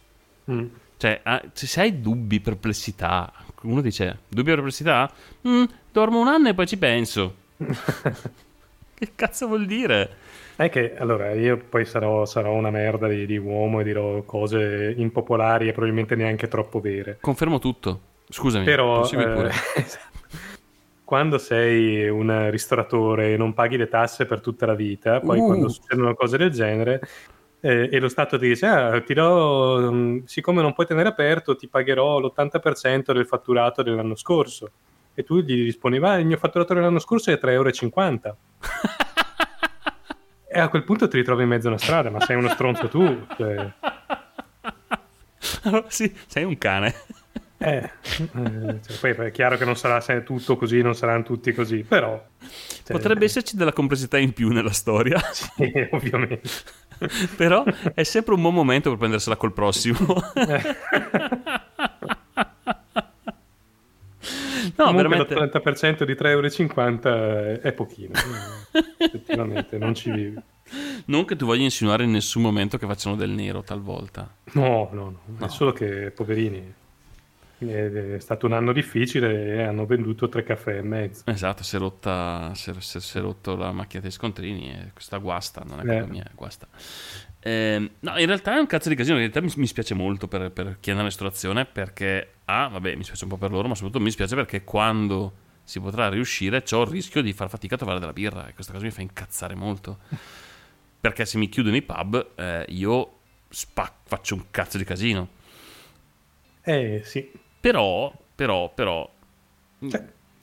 Mm. Cioè, ah, se hai dubbi, perplessità, uno dice, dubbi o perplessità? Mm, dormo un anno e poi ci penso. che cazzo vuol dire? È che allora io poi sarò, sarò una merda di, di uomo e dirò cose impopolari e probabilmente neanche troppo vere. Confermo tutto. Scusami, Però eh, pure. quando sei un ristoratore e non paghi le tasse per tutta la vita, poi Uh. quando succedono cose del genere eh, e lo Stato ti dice, ah, ti do, mm, siccome non puoi tenere aperto, ti pagherò l'80% del fatturato dell'anno scorso. E tu gli rispondi, ma il mio fatturato dell'anno scorso è 3,50 euro. e a quel punto ti ritrovi in mezzo a una strada, ma sei uno stronzo tu. cioè, Allora, sì, sei un cane. Eh, eh, cioè, poi è chiaro che non sarà tutto così, non saranno tutti così, però... cioè, Potrebbe esserci della complessità in più nella storia. Sì, ovviamente. Però è sempre un buon momento per prendersela col prossimo. no, Comunque veramente. l'80% di 3,50 euro è pochino. eh, Effettivamente, non ci vivi. Non che tu voglia insinuare in nessun momento che facciano del nero talvolta. No, no, no, No. È solo che, poverini, è stato un anno difficile e hanno venduto tre caffè e mezzo. Esatto, si è rotta, si è, si è- rotto la macchina dei scontrini e questa guasta, non è Eh. mia, è guasta. Ehm, no, in realtà è un cazzo di casino, in realtà mi, mi spiace molto per, per chi è nella ristorazione perché, ah, vabbè, mi spiace un po' per loro, ma soprattutto mi spiace perché quando si potrà riuscire c'ho il rischio di far fatica a trovare della birra e questa cosa mi fa incazzare molto. Perché se mi chiudono i pub, eh, io spac- faccio un cazzo di casino. Eh sì, Però, però, però,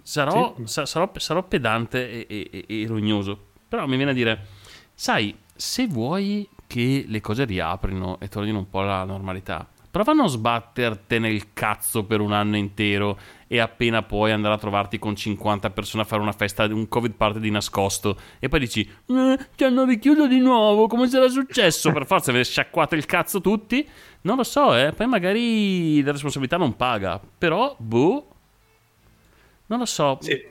sarò, sì. sa- sarò, sarò pedante e, e- e- e rognoso. Però mi viene a dire, sai, se vuoi che le cose riaprino e tornino un po' alla normalità, prova a non sbattertene il cazzo per un anno intero e appena puoi andare a trovarti con 50 persone a fare una festa, un covid party di nascosto e poi dici, eh, ci hanno richiuso di nuovo, come era successo? Per forza avete sciacquato il cazzo tutti? Non lo so, eh, poi magari la responsabilità non paga, però, boh, non lo so. sì.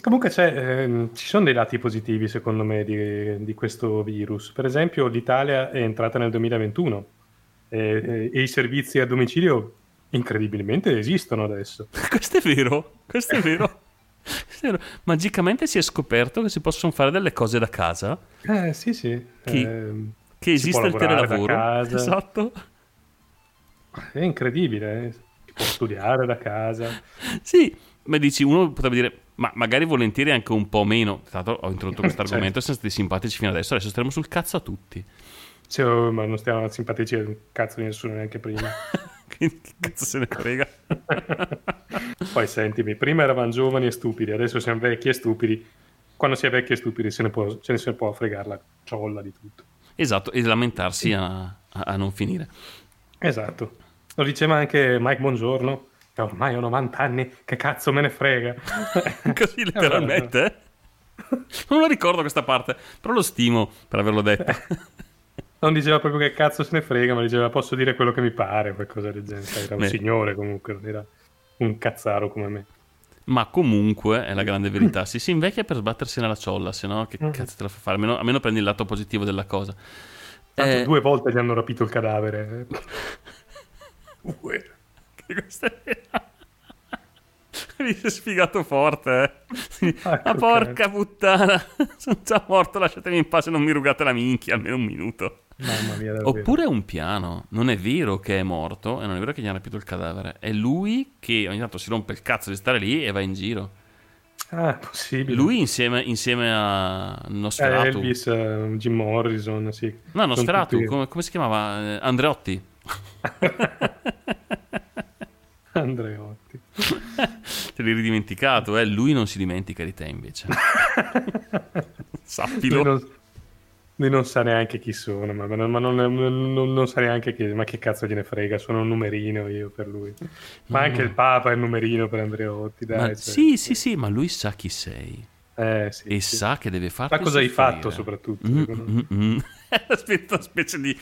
Comunque ehm, ci sono dei lati positivi secondo me di, di questo virus. Per esempio l'Italia è entrata nel 2021 e, e- e i servizi a domicilio incredibilmente esistono adesso. Questo è vero, questo è vero. Magicamente si è scoperto che si possono fare delle cose da casa, Eh sì sì. Chi? Ehm, che Si esiste il telelavoro. Esatto. È incredibile, eh. si può studiare da casa. Sì, ma dici, uno potrebbe dire, ma magari volentieri anche un po' meno. L'altro ho introdotto questo Certo. argomento, siamo stati simpatici fino adesso, adesso staremo sul cazzo a tutti. Cioè, ma non stiamo simpatici a un cazzo di nessuno neanche prima. Quindi che cazzo se ne frega. Poi sentimi, prima eravamo giovani e stupidi, adesso siamo vecchi e stupidi. Quando si è vecchi e stupidi se ne può, ce ne se ne può fregare la ciolla di tutto. Esatto, e lamentarsi a, a- a non finire. Esatto. Lo diceva anche Mike Buongiorno, che ormai ho 90 anni, che cazzo me ne frega. Così letteralmente. eh? Non lo ricordo questa parte, però lo stimo per averlo detto. Non diceva proprio che cazzo se ne frega, ma diceva posso dire quello che mi pare, qualcosa del genere. Era un Beh. signore comunque, non era un cazzaro come me. Ma comunque è la grande verità. Si si invecchia per sbattersi nella ciolla, se no che cazzo te la fa fare? Almeno, almeno prendi il lato positivo della cosa. Tanto Eh, due volte gli hanno rapito il cadavere. Due. che questa è... Mi sei sfigato forte, eh. Ah, Ma porca puttana, sono già morto, lasciatemi in pace, non mi rugate la minchia, almeno un minuto. Mamma mia, davvero. Oppure è un piano, non è vero che è morto e non è vero che gli hanno rapito il cadavere, è lui che ogni tanto si rompe il cazzo di stare lì e va in giro. Ah, è possibile. Lui insieme, insieme a Eh, Nosferatu. Elvis, eh, Jim Morrison, sì. No, Nosferatu, tutti- come, come si chiamava? Eh, Andreotti. Andreotti. Te l'hai ridimenticato, eh? Lui non si dimentica di te invece. Lui Sappilo. non, Lui non sa neanche chi sono, ma, ma non, non- non- sa neanche chi, ma che cazzo gliene frega, sono un numerino io per lui. Ma anche il Papa è un numerino per Andreotti, dai. Ma- cioè. sì, sì, sì, ma lui sa chi sei. Eh, sì, E sì. sa che deve farti Ma cosa hai soffrire. fatto soprattutto? Mm, mm, mm. Aspetta, una specie di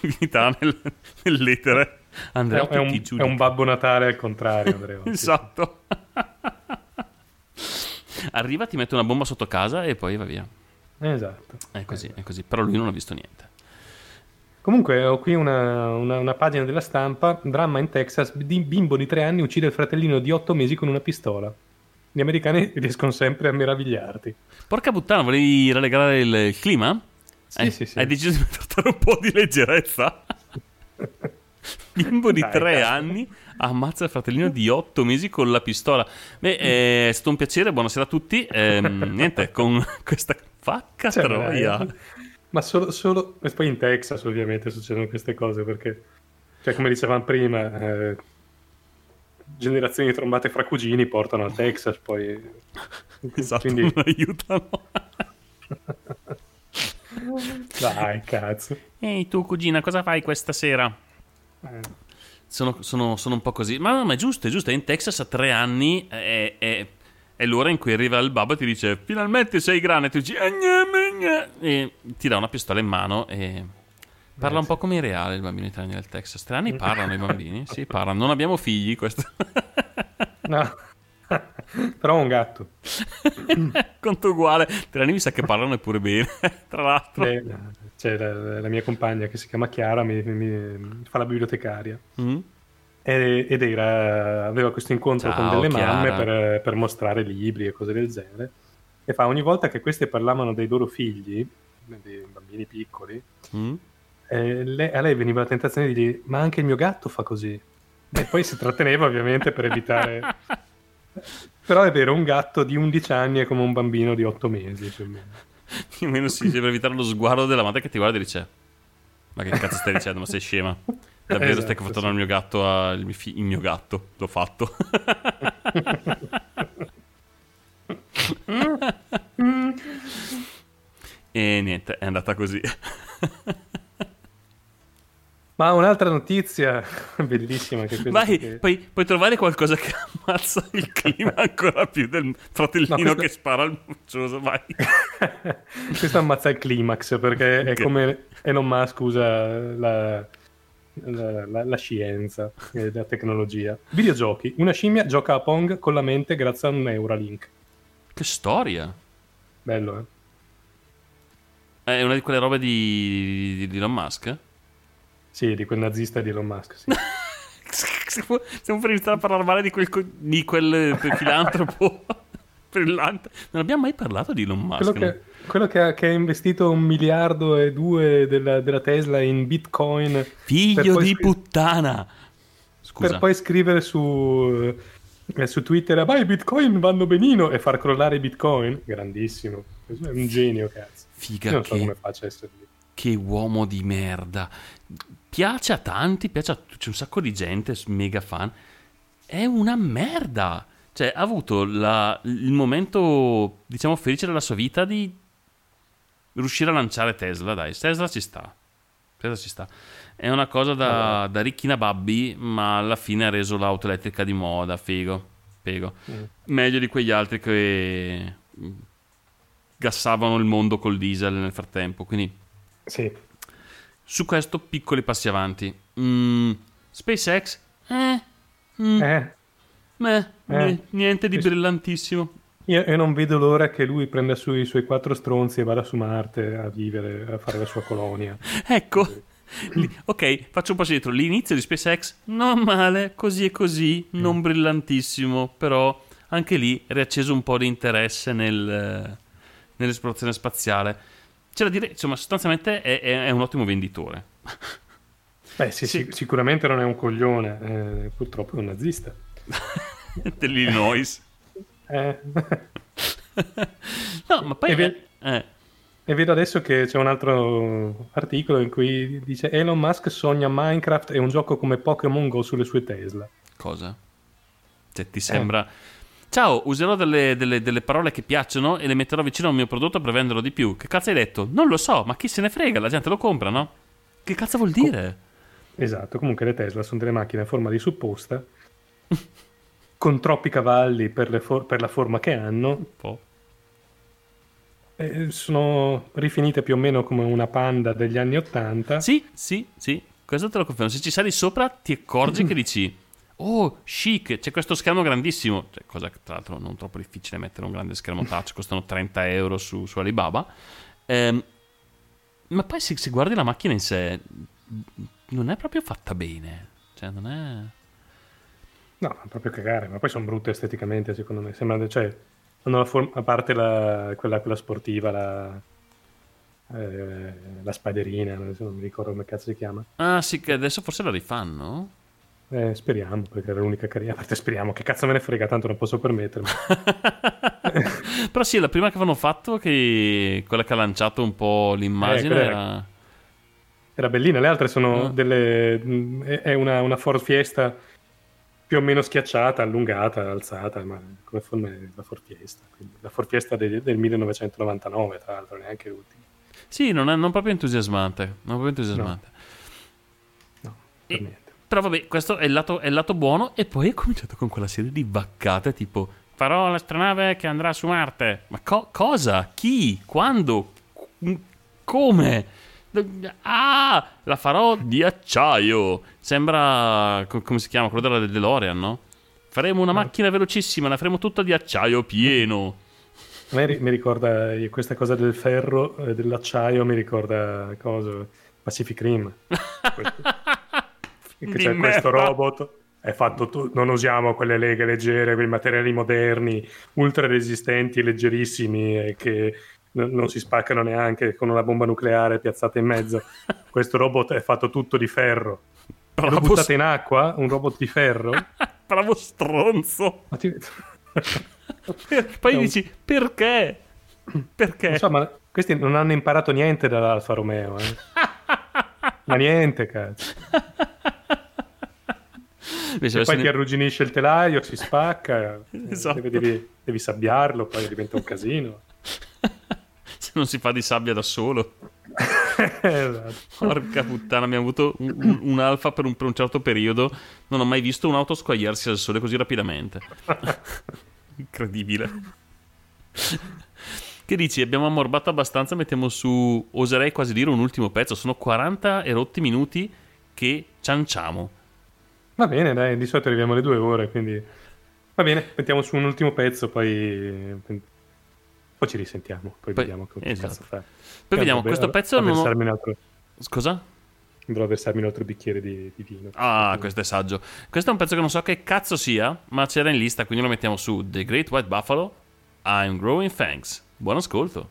divinità nel, nell'etere. È, Andreotti è un, è un Babbo Natale al contrario, Andreotti. Esatto. Arriva, ti mette una bomba sotto casa e poi va via. Esatto. È così, è così. Però lui non ha visto niente. Comunque ho qui una, una- una pagina della stampa, dramma in Texas, di bimbo di tre anni uccide il fratellino di otto mesi con una pistola. Gli americani riescono sempre a meravigliarti. Porca puttana, volevi rallegrare il, clima? Sì, hai, sì, sì. hai deciso di portare un po' di leggerezza? Bimbo di Dai, tre cazzo. anni ammazza il fratellino di otto mesi con la pistola. Beh, eh, è stato un piacere, buonasera a tutti. Ehm, niente, con questa facca Cioè, troia. Ma solo, solo... E poi in Texas ovviamente succedono queste cose perché, cioè, come dicevamo prima, eh, generazioni di trombate fra cugini portano al Texas, poi... Esatto, Quindi, non aiutano. dai, cazzo. Ehi tu cugina, cosa fai questa sera? Eh, Sono, sono- sono un po' così. Ma, no, ma è giusto, è giusto. In Texas a tre anni è, è- è l'ora in cui arriva il babbo e ti dice finalmente sei grande. E tu dici "Eh, gne, me, gne", e ti dà una pistola in mano e parla un po' come in reale il bambino anni del Texas. Tre anni parlano i bambini? Sì, parlano. Non abbiamo figli, questo. No. Però ho un gatto. Conto uguale. Tre anni mi sa che parlano pure bene. Tra l'altro. Eh, C'è la, la mia compagna che si chiama Chiara, mi, mi- fa la bibliotecaria. Mm? Ed era, aveva questo incontro Ciao, con delle Chiara. mamme per, per mostrare libri e cose del genere. E fa ogni volta che queste parlavano dei loro figli, dei bambini piccoli, Mm? eh, lei- a lei veniva la tentazione di dire: Ma anche il mio gatto fa così. E poi si tratteneva ovviamente per evitare. Però è vero, un gatto di 11 anni è come un bambino di 8 mesi. più o meno. Più o meno sì, per evitare lo sguardo della madre che ti guarda e dice: Ma che cazzo stai dicendo? Ma sei scema? Davvero Esatto, stai confrontando sì. il mio gatto al il mio, fi- il mio gatto? L'ho fatto. e niente, è andata così. Ma un'altra notizia bellissima che questa Vai, che- puoi, puoi trovare qualcosa che ammazza il clima ancora più del fratellino No, questa- che spara al muccioso. Vai. Questo ammazza il climax perché è Ok. come Elon Musk usa la, la- la- la scienza e la tecnologia. Videogiochi. Una scimmia gioca a Pong con la mente grazie a un Neuralink. Che storia! Bello, eh? È una di quelle robe di, di, di Elon Musk? Sì, di quel nazista di Elon Musk. sì. Stiamo stiamo per iniziare a parlare male di quel, di quel filantropo brillante. Non abbiamo mai parlato di Elon Musk. Quello, che, quello che ha, che ha investito un miliardo e due della, della Tesla in Bitcoin Figlio di scri- puttana! Scusa. per poi scrivere su, eh, su Twitter ma i Bitcoin vanno benino e far crollare i Bitcoin. Grandissimo. È un genio, cazzo. Figa Io non so che- come faccia a essere lì. Che uomo di merda. Piace a tanti, piace a c'è un sacco di gente, mega fan. È una merda. Cioè, ha avuto la- il momento, diciamo, felice della sua vita di riuscire a lanciare Tesla, dai. Tesla ci sta. Tesla ci sta. È una cosa da, da ricchi nababbi, ma alla fine ha reso l'auto elettrica di moda. Figo. Figo. Meglio di quegli altri che mm, gassavano il mondo col diesel nel frattempo. Quindi Sì. su questo piccoli passi avanti. Mm, SpaceX? Eh, mm, Eh, meh, eh. ni- niente di brillantissimo. Io, io non vedo l'ora che lui prenda su i suoi quattro stronzi e vada su Marte a vivere, a fare la sua colonia. Ecco. Ok, faccio un passo dietro. L'inizio di SpaceX non male, così e così, non brillantissimo, però anche lì riacceso un po' di interesse nel- nell'esplorazione spaziale. C'è da dire, insomma, sostanzialmente è, è- è un ottimo venditore. Beh, sì, Sì. sic- sicuramente non è un coglione, eh, purtroppo è un nazista. Dell'Illinois. Eh. No, ma poi... E ve- eh, E vedo adesso che c'è un altro articolo in cui dice Elon Musk sogna Minecraft e un gioco come Pokémon Go sulle sue Tesla. Cosa? Cioè, ti sembra... Ciao, userò delle, delle- delle parole che piacciono e le metterò vicino al mio prodotto per venderlo di più. Che cazzo hai detto? Non lo so, ma chi se ne frega? La gente lo compra, no? Che cazzo vuol dire? Esatto, comunque le Tesla sono delle macchine a forma di supposta, con troppi cavalli per, for- per la forma che hanno, Un po'. eh, sono rifinite più o meno come una panda degli anni 80. Sì, sì, sì, questo te lo confermo. Se ci sali sopra ti accorgi che dici, oh, chic, c'è questo schermo grandissimo. Cioè, cosa che tra l'altro non troppo difficile mettere un grande schermo touch, costano 30 euro su, su Alibaba. Ehm, ma poi se, se guardi la macchina in sé, non è proprio fatta bene. Cioè, non è... No, proprio cagare, ma poi sono brutte esteticamente secondo me. Sembrano, cioè, hanno la forma, a parte la- quella, quella sportiva, la, eh, la spiderina, adesso non mi ricordo come cazzo si chiama. Ah, sì, che adesso forse la rifanno? Eh, speriamo, perché era l'unica carriera. A parte speriamo, che cazzo me ne frega, tanto non posso permettermi. Però sì, la prima che avevano fatto, che quella che ha lanciato un po' l'immagine, Eh, era... Era bellina, le altre sono Ah. delle... è è una, una Ford Fiesta più o meno schiacciata, allungata, alzata, ma come forma è la Ford Fiesta. Quindi la Ford Fiesta del, del 1999, tra l'altro, neanche ultima. Sì, non è non proprio entusiasmante. Non proprio entusiasmante. No, per E- niente. Però vabbè, questo è il, lato, è il lato buono. E poi è cominciato con quella serie di vaccate tipo farò l'astronave che andrà su Marte. Ma co- cosa? Chi? Quando? Come? Ah, la farò di acciaio. Sembra co- come si chiama quello della DeLorean, no? Faremo una macchina velocissima, la faremo tutta di acciaio pieno. A me mi ricorda eh, questa cosa del ferro, eh, dell'acciaio, mi ricorda cosa? Pacific Rim. Questo- che c'è questo merda. robot è fatto tu- non usiamo quelle leghe leggere, quei materiali moderni, ultra resistenti e leggerissimi e che n- non si spaccano neanche con una bomba nucleare piazzata in mezzo. Questo robot è fatto tutto di ferro. Bravo, buttate in acqua, un robot di ferro. bravo stronzo. Ma ti- Poi No. dici perché? Perché? Non so, ma questi non hanno imparato niente dall'Alfa Romeo. eh. ma niente, cazzo. Invece poi adesso ti ne- arrugginisce il telaio, si spacca. Esatto. Devi, devi- devi sabbiarlo, poi diventa un casino. Se non si fa di sabbia da solo. Esatto. Porca puttana, abbiamo avuto un, un- alfa per un, per un certo periodo. Non ho mai visto un'auto squagliarsi al sole così rapidamente. Incredibile. Che dici? Abbiamo ammorbato abbastanza. Mettiamo su, oserei quasi dire, un ultimo pezzo. Sono 40 e rotti minuti che cianciamo. Va bene, dai, di solito arriviamo alle due ore, quindi... Va bene, mettiamo su un ultimo pezzo, poi... Poi ci risentiamo, poi, Poi- vediamo che esatto. cazzo fa. Poi vediamo, questo vabbè, pezzo non ho- versarmi un altro- Scusa? Andrò a versarmi un altro bicchiere di, di vino. Ah, questo è saggio. Questo è un pezzo che non so che cazzo sia, ma c'era in lista, quindi lo mettiamo su The Great White Buffalo. I'm Growing Thanks. Buon ascolto.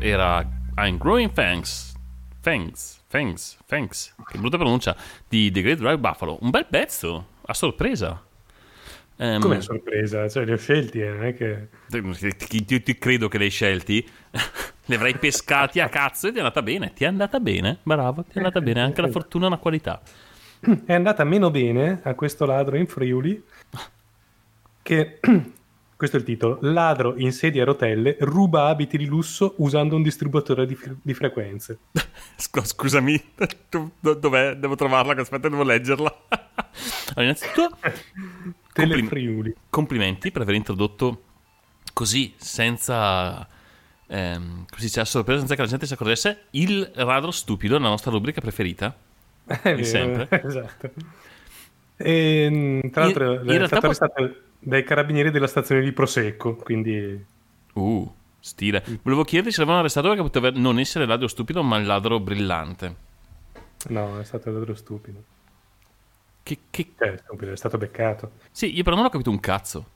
Era I'm Growing Thanks. Thanks, thanks, thanks. Che brutta pronuncia di The Great Drive Buffalo. Un bel pezzo, a sorpresa. Ehm, Come a sorpresa, cioè li ho scelti, eh, non è che... ti, ti- ti credo che li hai scelti. li avrai pescati a cazzo e ti è andata bene. Ti è andata bene, bravo, ti è andata bene. Anche la fortuna è una qualità. È andata meno bene a questo ladro in Friuli che... Questo è il titolo. Ladro in sedia a rotelle ruba abiti di lusso usando un distributore di, fre- di frequenze. Scu- scusami, do- do- dov'è? Devo trovarla, aspetta, devo leggerla. allora, innanzitutto, complim- complimenti per aver introdotto così, senza... ehm, così c'è a sorpresa, senza che la gente si accorgesse, il ladro stupido, la nostra rubrica preferita. È vero, sempre. Esatto. E, mh, tra In- l'altro in è realtà stato po- arrestato dai carabinieri della stazione di Prosecco, quindi... Uh, stile. Volevo chiederti se l'avevano arrestato perché poteva non essere ladro stupido, ma il ladro brillante. No, è stato davvero stupido. Che, che... Cioè, stupido, è stato beccato. Sì, io però non ho capito un cazzo.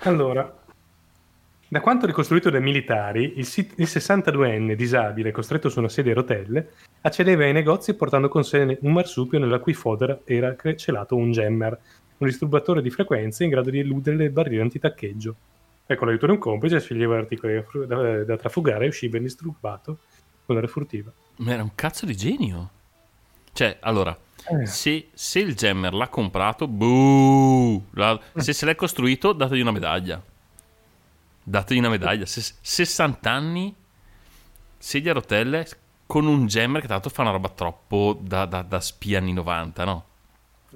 Allora, da quanto ricostruito dai militari, il, sit- il 62enne disabile, costretto su una sedia a rotelle, accedeva ai negozi portando con sé un marsupio nella cui fodera era celato un gemmer, un disturbatore di frequenze in grado di eludere le barriere antitaccheggio. E con l'aiuto di un complice sceglieva articoli da, da- trafugare e usciva indisturbato con la furtiva. Ma era un cazzo di genio. Cioè, allora, Eh. se, se il Gemmer l'ha comprato, buh, la- se se l'è costruito, dategli una medaglia. Dategli una medaglia. Se- 60 anni, sedia a rotelle, con un Gemmer che tra l'altro fa una roba troppo da, da, da spia anni 90, no?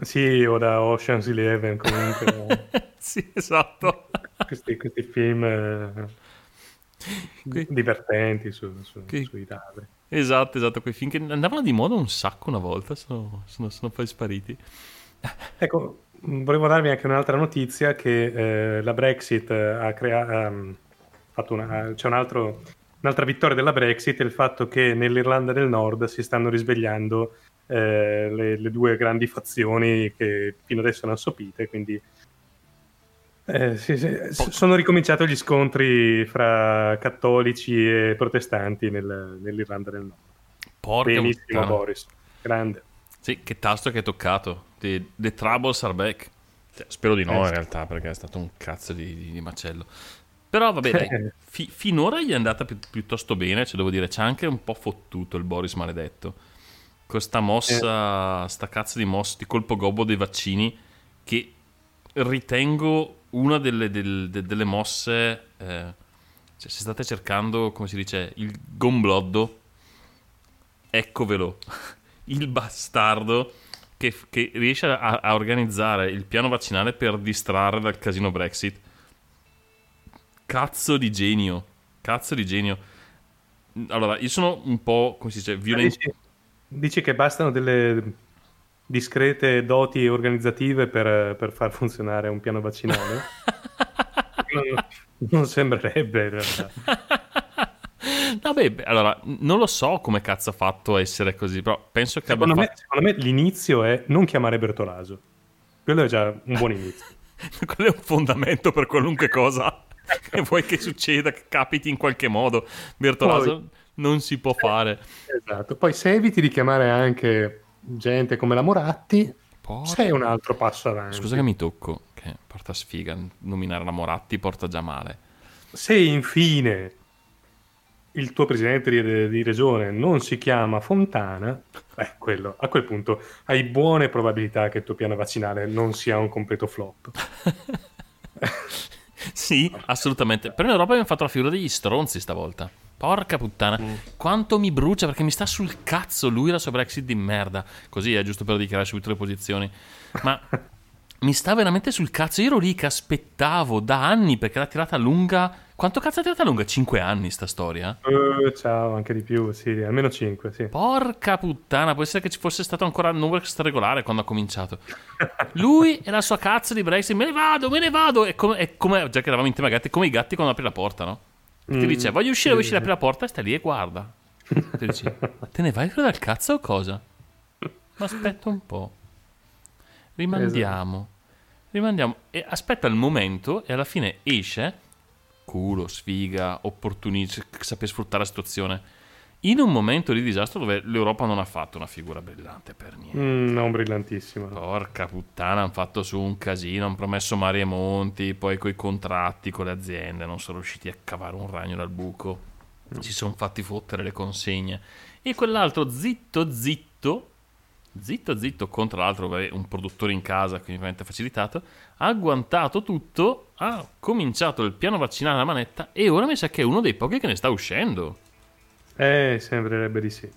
Sì, o da Ocean's Eleven comunque, sì, esatto. questi, questi film eh, divertenti su- su- Che- sui ladri. esatto, esatto. Quei film che andavano di moda un sacco una volta, sono, sono, sono poi spariti. Ecco, volevo darvi anche un'altra notizia che eh, la Brexit eh, ha creato, fatto una, c'è un altro- un'altra vittoria della Brexit, è il fatto che nell'Irlanda del Nord si stanno risvegliando eh, le, le due grandi fazioni che fino adesso erano sopite, quindi eh, sì, sì, sono ricominciati gli scontri fra cattolici e protestanti nel- nell'Irlanda del Nord. Porca Benissimo puttana. Boris, grande. Sì, che tasto che hai toccato. The, the Troubles are back. Cioè, spero di no, Eh, in realtà, perché è stato un cazzo di, di- di macello. Però vabbè, dai, fi- finora gli è andata pi- piuttosto bene, cioè devo dire, c'è anche un po' fottuto il Boris maledetto. Questa mossa, sta cazzo di mossa di colpo gobbo dei vaccini, che ritengo una delle, del- de- delle mosse... eh, cioè, se state cercando, come si dice, il gombloddo, eccovelo. Il bastardo che, che riesce a, a organizzare il piano vaccinale per distrarre dal casino Brexit. Cazzo di genio. Cazzo di genio. Allora, io sono un po', come si dice, violento. Dici, che bastano delle discrete doti organizzative per, per far funzionare un piano vaccinale? non, non sembrerebbe in realtà. Vabbè, allora, non lo so come cazzo ha fatto a essere così, però penso che abbia Secondo me, fatto... secondo me l'inizio è non chiamare Bertolaso. Quello è già un buon inizio. Quello è un fondamento per qualunque cosa che vuoi che succeda, che capiti in qualche modo. Bertolaso Poi- non si può fare. Esatto. Poi se eviti di chiamare anche gente come la Moratti, Porca- sei un altro passo avanti. Scusa che mi tocco, che porta sfiga, nominare la Moratti porta già male. Se infine il tuo presidente di, di regione non si chiama Fontana, beh, quello, a quel punto hai buone probabilità che il tuo piano vaccinale non sia un completo flop. Sì, assolutamente. Però in Europa abbiamo fatto la figura degli stronzi stavolta. Porca puttana, quanto mi brucia perché mi sta sul cazzo lui la sua Brexit di merda. Così è giusto per dichiarare subito le posizioni. Ma mi sta veramente sul cazzo. Io ero lì che aspettavo da anni perché l'ha tirata lunga. Quanto cazzo ha tirata lunga? Cinque anni sta storia? Eh, ciao, anche di più, sì, almeno 5, sì. Porca puttana, può essere che ci fosse stato ancora il numero regolare quando ha cominciato. Lui e la sua cazzo di Brexit, me ne vado, me ne vado. È come, è come- già che eravamo in tema gatti, è come i gatti quando apri la porta, no? Ti Mm, dice, voglio uscire, sì, uscire, apri la porta stai lì e guarda. Ti dici, ma te ne vai dal cazzo o cosa? Ma aspetta un po'. Rimandiamo. Rimandiamo. E aspetta il momento e alla fine esce culo, sfiga, opportunismo, saper sfruttare la situazione. In un momento di disastro dove l'Europa non ha fatto una figura brillante per niente. Mm, non brillantissimo. no. Porca puttana, hanno fatto su un casino, hanno promesso mari e monti, poi coi contratti con le aziende non sono riusciti a cavare un ragno dal buco. Si sono fatti fottere le consegne. E quell'altro zitto zitto, zitto zitto contro l'altro, un produttore in casa, quindi ovviamente facilitato, ha agguantato tutto, ha cominciato il piano vaccinale alla manetta e ora mi sa che è uno dei pochi che ne sta uscendo. Eh, sembrerebbe di sì.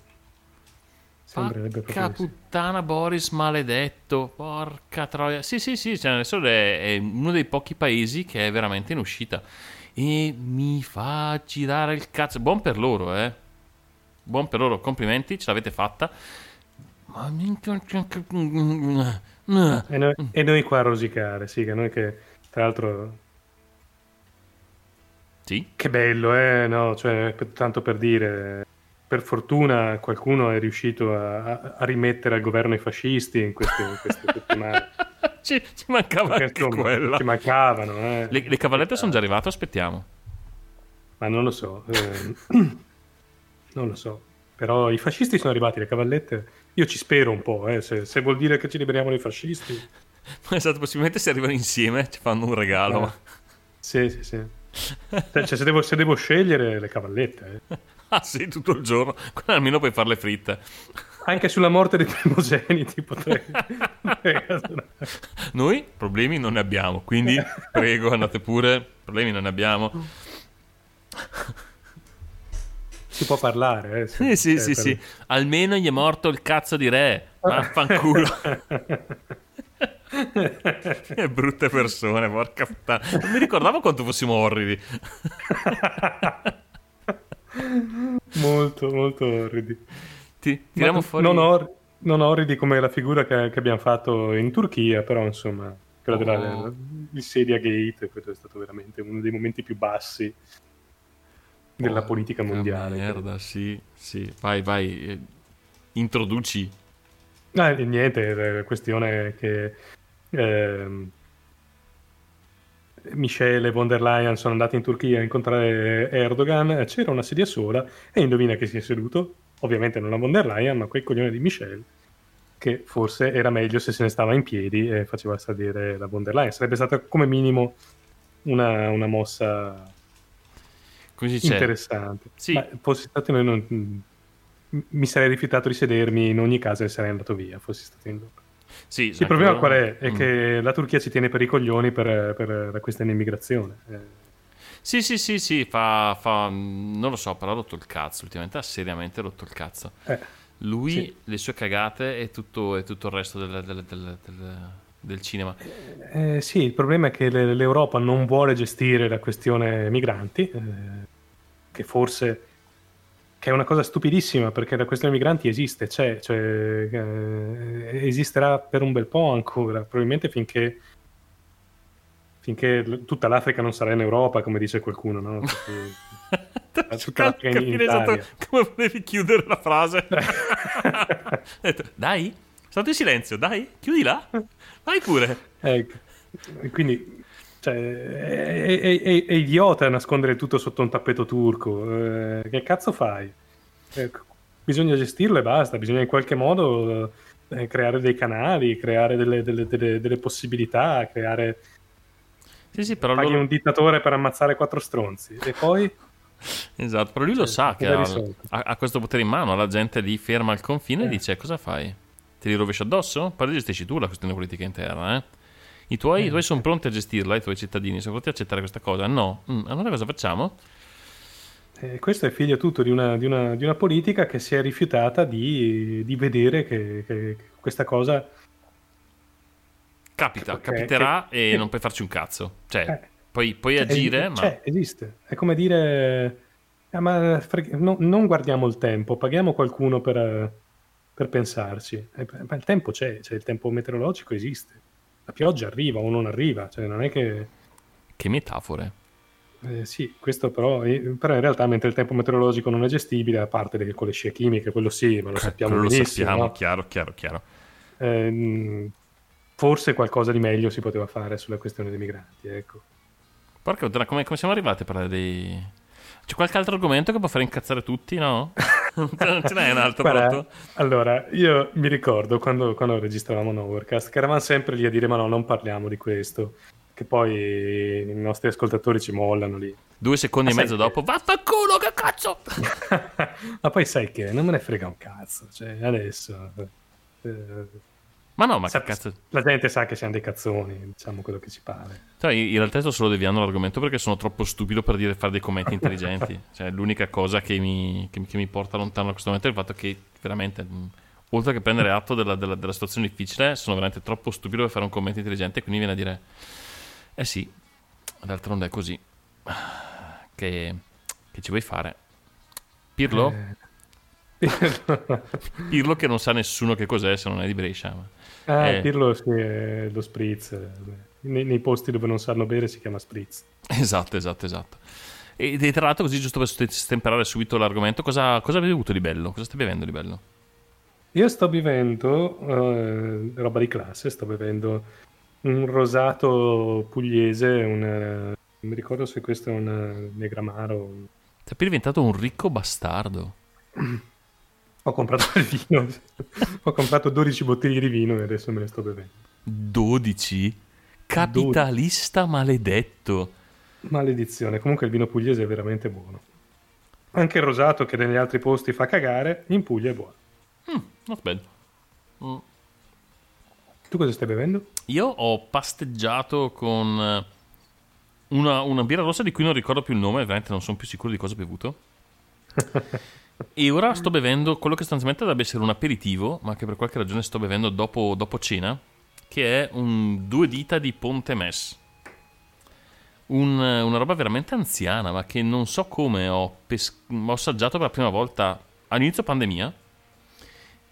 Sembrerebbe Porca proprio di sì. puttana Boris maledetto, porca troia. Sì, sì, sì, cioè adesso è, è uno dei pochi paesi che è veramente in uscita. E mi fa girare il cazzo. Buon per loro, eh. Buon per loro, complimenti, ce l'avete fatta. Ma minchia... E noi, e noi qua a rosicare, sì, che noi che tra l'altro Sì, che bello, eh, no, cioè tanto per dire per fortuna qualcuno è riuscito a, a- rimettere al governo i fascisti in queste, in queste settimane. ci, ci mancava Perché, anche insomma, quella. Ci mancavano, eh. Le, le cavallette sono già arrivate, aspettiamo. Ma non lo so, eh, non lo so. Però i fascisti sono arrivati, le cavallette. Io ci spero un po', eh, se, se vuol dire che ci liberiamo dai fascisti. Esatto, possibilmente se arrivano insieme ci fanno un regalo. Eh, Sì, sì, sì. Cioè, se, devo, se devo scegliere le cavallette, eh. Ah sì, tutto il giorno. Almeno puoi farle fritte. anche sulla morte dei primogeniti potrei. Noi problemi non ne abbiamo, quindi prego andate pure, problemi non ne abbiamo. si può parlare, eh, Sì, sì, eh, sì, per- sì. Almeno gli è morto il cazzo di re. Vaffanculo. che brutte persone, porca puttana. Non mi ricordavo quanto fossimo orridi. molto, molto orridi. Ti, tiriamo Ma fuori... Non, or- non orridi come la figura che, che abbiamo fatto in Turchia, però insomma, quella Oh. della il Sedia Gate, questo è stato veramente uno dei momenti più bassi della politica Porca mondiale. Merda, sì, sì. Vai, vai. eh, Introduci. Ah, niente, la questione è che ehm, Michele von der Leyen sono andati in Turchia a incontrare Erdogan, c'era una sedia sola e indovina che si è seduto? Ovviamente non la von der Leyen, ma quel coglione di Michele, che forse era meglio se se ne stava in piedi e faceva salire la von der Leyen. Sarebbe stata come minimo una, una mossa interessante. Sì. Ma fossi stato noi non- mi sarei rifiutato di sedermi in ogni caso e sarei andato via, fossi stato in Europa. Sì, Il problema qual è? È Mm. che la Turchia ci tiene per i coglioni per, per la questione immigrazione. Eh, Sì, sì, sì, sì, fa, fa- Non lo so, però ha rotto il cazzo. Ultimamente ha seriamente rotto il cazzo. eh, Lui, Sì. le sue cagate e tutto, e tutto il resto del, del- del- del- cinema. eh, sì, il problema è che le- l'Europa non vuole gestire la questione migranti, eh, che forse che è una cosa stupidissima perché la questione migranti esiste, c'è, cioè, eh, esisterà per un bel po' ancora, probabilmente finché, finché tutta l'Africa non sarà in Europa, come dice qualcuno, no? Perché- tutta l'Africa in esatto Italia. come volevi chiudere la frase. Detto, dai, state in silenzio, dai, chiudila. Vai pure. Ecco. Quindi cioè, è, è- è- è idiota nascondere tutto sotto un tappeto turco. Eh, che cazzo fai? Ecco, bisogna gestirlo e basta. Bisogna in qualche modo eh, creare dei canali, creare delle, delle- delle- delle possibilità, creare. Sì, sì, però Paghi loro- un dittatore per ammazzare quattro stronzi. E poi. Esatto, però lui lo sa che ha, ha- questo potere in mano, la gente lì ferma al confine e Eh. dice cosa fai? Te li addosso? Poi gestisci tu la questione politica interna, eh? I tuoi, i tuoi sono pronti a gestirla, i tuoi cittadini sono pronti a accettare questa cosa? No? Mm, allora cosa facciamo? eh, questo è figlio tutto di una, di una- di una politica che si è rifiutata di, di vedere che, che questa cosa Capita, Ok, capiterà che- e non puoi farci un cazzo. Cioè, Eh. puoi, puoi Cioè, agire, eh, ma... cioè, esiste. È come dire, "Ah, ma freg- no- non guardiamo il tempo, paghiamo qualcuno per, eh, per pensarci. Eh, Ma il tempo c'è, cioè, il tempo meteorologico esiste. La pioggia arriva o non arriva, cioè non è che... Che metafore. eh, sì, questo però, eh, però in realtà mentre il tempo meteorologico non è gestibile, a parte le- con le scie chimiche, quello sì, ma lo sappiamo Quello lo benissimo. sappiamo, no? chiaro, chiaro, chiaro. Ehm, forse qualcosa di meglio si poteva fare sulla questione dei migranti, ecco. Porca come, come siamo arrivati a parlare di... C'è qualche altro argomento che può fare incazzare tutti, no? non ce n'è un altro Guarda, allora, io mi ricordo quando, quando registravamo Nowhercast che eravamo sempre lì a dire ma no, non parliamo di questo. Che poi i nostri ascoltatori ci mollano lì. Due secondi e Ma sai mezzo che- dopo, vaffanculo, che cazzo! ma poi sai che non me ne frega un cazzo. Cioè, adesso... eh, Ma no, ma sa- che cazzo... La gente sa che siamo dei cazzoni, diciamo quello che ci pare. Cioè, in realtà sto solo deviando l'argomento perché sono troppo stupido per dire fare dei commenti intelligenti. cioè, l'unica cosa che mi, che, che mi porta lontano da questo momento è il fatto che veramente, mh, oltre che prendere atto della, della- della situazione difficile, sono veramente troppo stupido per fare un commento intelligente. Quindi viene a dire: Eh sì, d'altronde è così. Che, che ci vuoi fare? Pirlo? Eh. Pirlo che non sa nessuno che cos'è se non è di Brescia. ma- ah, Eh. Pirlo sì, è lo spritz. Nei, nei posti dove non sanno bere si chiama spritz. Esatto, esatto, esatto. E e tra l'altro, così giusto per st- stemperare subito l'argomento, cosa, cosa avete bevuto di bello? Cosa stai bevendo di bello? Io sto bevendo eh, roba di classe, sto bevendo un rosato pugliese, un, eh, non mi ricordo se questo è un eh, negramaro. Sei diventato un ricco bastardo. Ho comprato il vino, ho comprato 12 bottiglie di vino e adesso me ne sto bevendo. 12? Capitalista maledetto. Maledizione, comunque il vino pugliese è veramente buono. Anche il rosato che negli altri posti fa cagare, in Puglia è buono. Not bad. Mm. Tu cosa stai bevendo? Io ho pasteggiato con eh, una, una birra rossa di cui non ricordo più il nome, veramente non sono più sicuro di cosa ho bevuto. e ora sto bevendo quello che sostanzialmente dovrebbe essere un aperitivo, ma che per qualche ragione sto bevendo dopo, dopo cena, che è un due dita di Ponte Mess. Un- una roba veramente anziana, ma che non so come ho, pes- ho assaggiato per la prima volta all'inizio pandemia.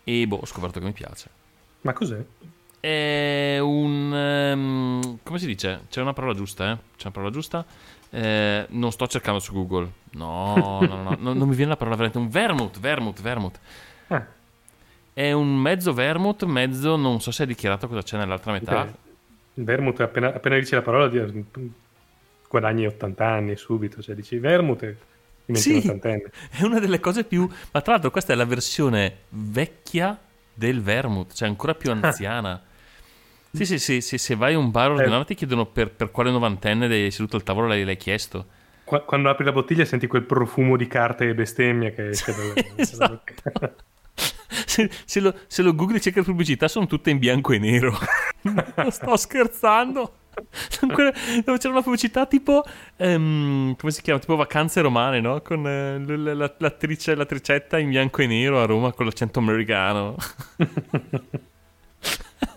E boh, ho scoperto che mi piace. Ma cos'è? È un. ehm, come si dice? C'è una parola giusta, eh? C'è una parola giusta. Eh, non sto cercando su Google. No, no, no, no, non- mi viene la parola veramente. Un vermouth, vermouth, vermouth. Ah, È un mezzo vermouth, mezzo. Non so se è dichiarato cosa c'è nell'altra metà. Il vermouth, appena, appena dici la parola, guadagni 80 anni subito. Cioè dici vermouth e diventi Sì. ottantenne. È una delle cose più. Ma tra l'altro, questa è la versione vecchia del vermouth, cioè ancora più anziana. Sì, sì, sì, sì, se vai a un bar ordinario ti chiedono per, per quale novantenne dei seduto al tavolo l'hai, l'hai chiesto. Qua- Quando apri la bottiglia senti quel profumo di carta e bestemmia che esce dalla- Esatto. Se, se lo, se lo googli cerca pubblicità sono tutte in bianco e nero. non sto scherzando. Dove c'era una pubblicità tipo ehm, come si chiama? Tipo vacanze romane, no? Con eh, l- l- la- l'attrice, l'attricetta in bianco e nero a Roma con l'accento americano.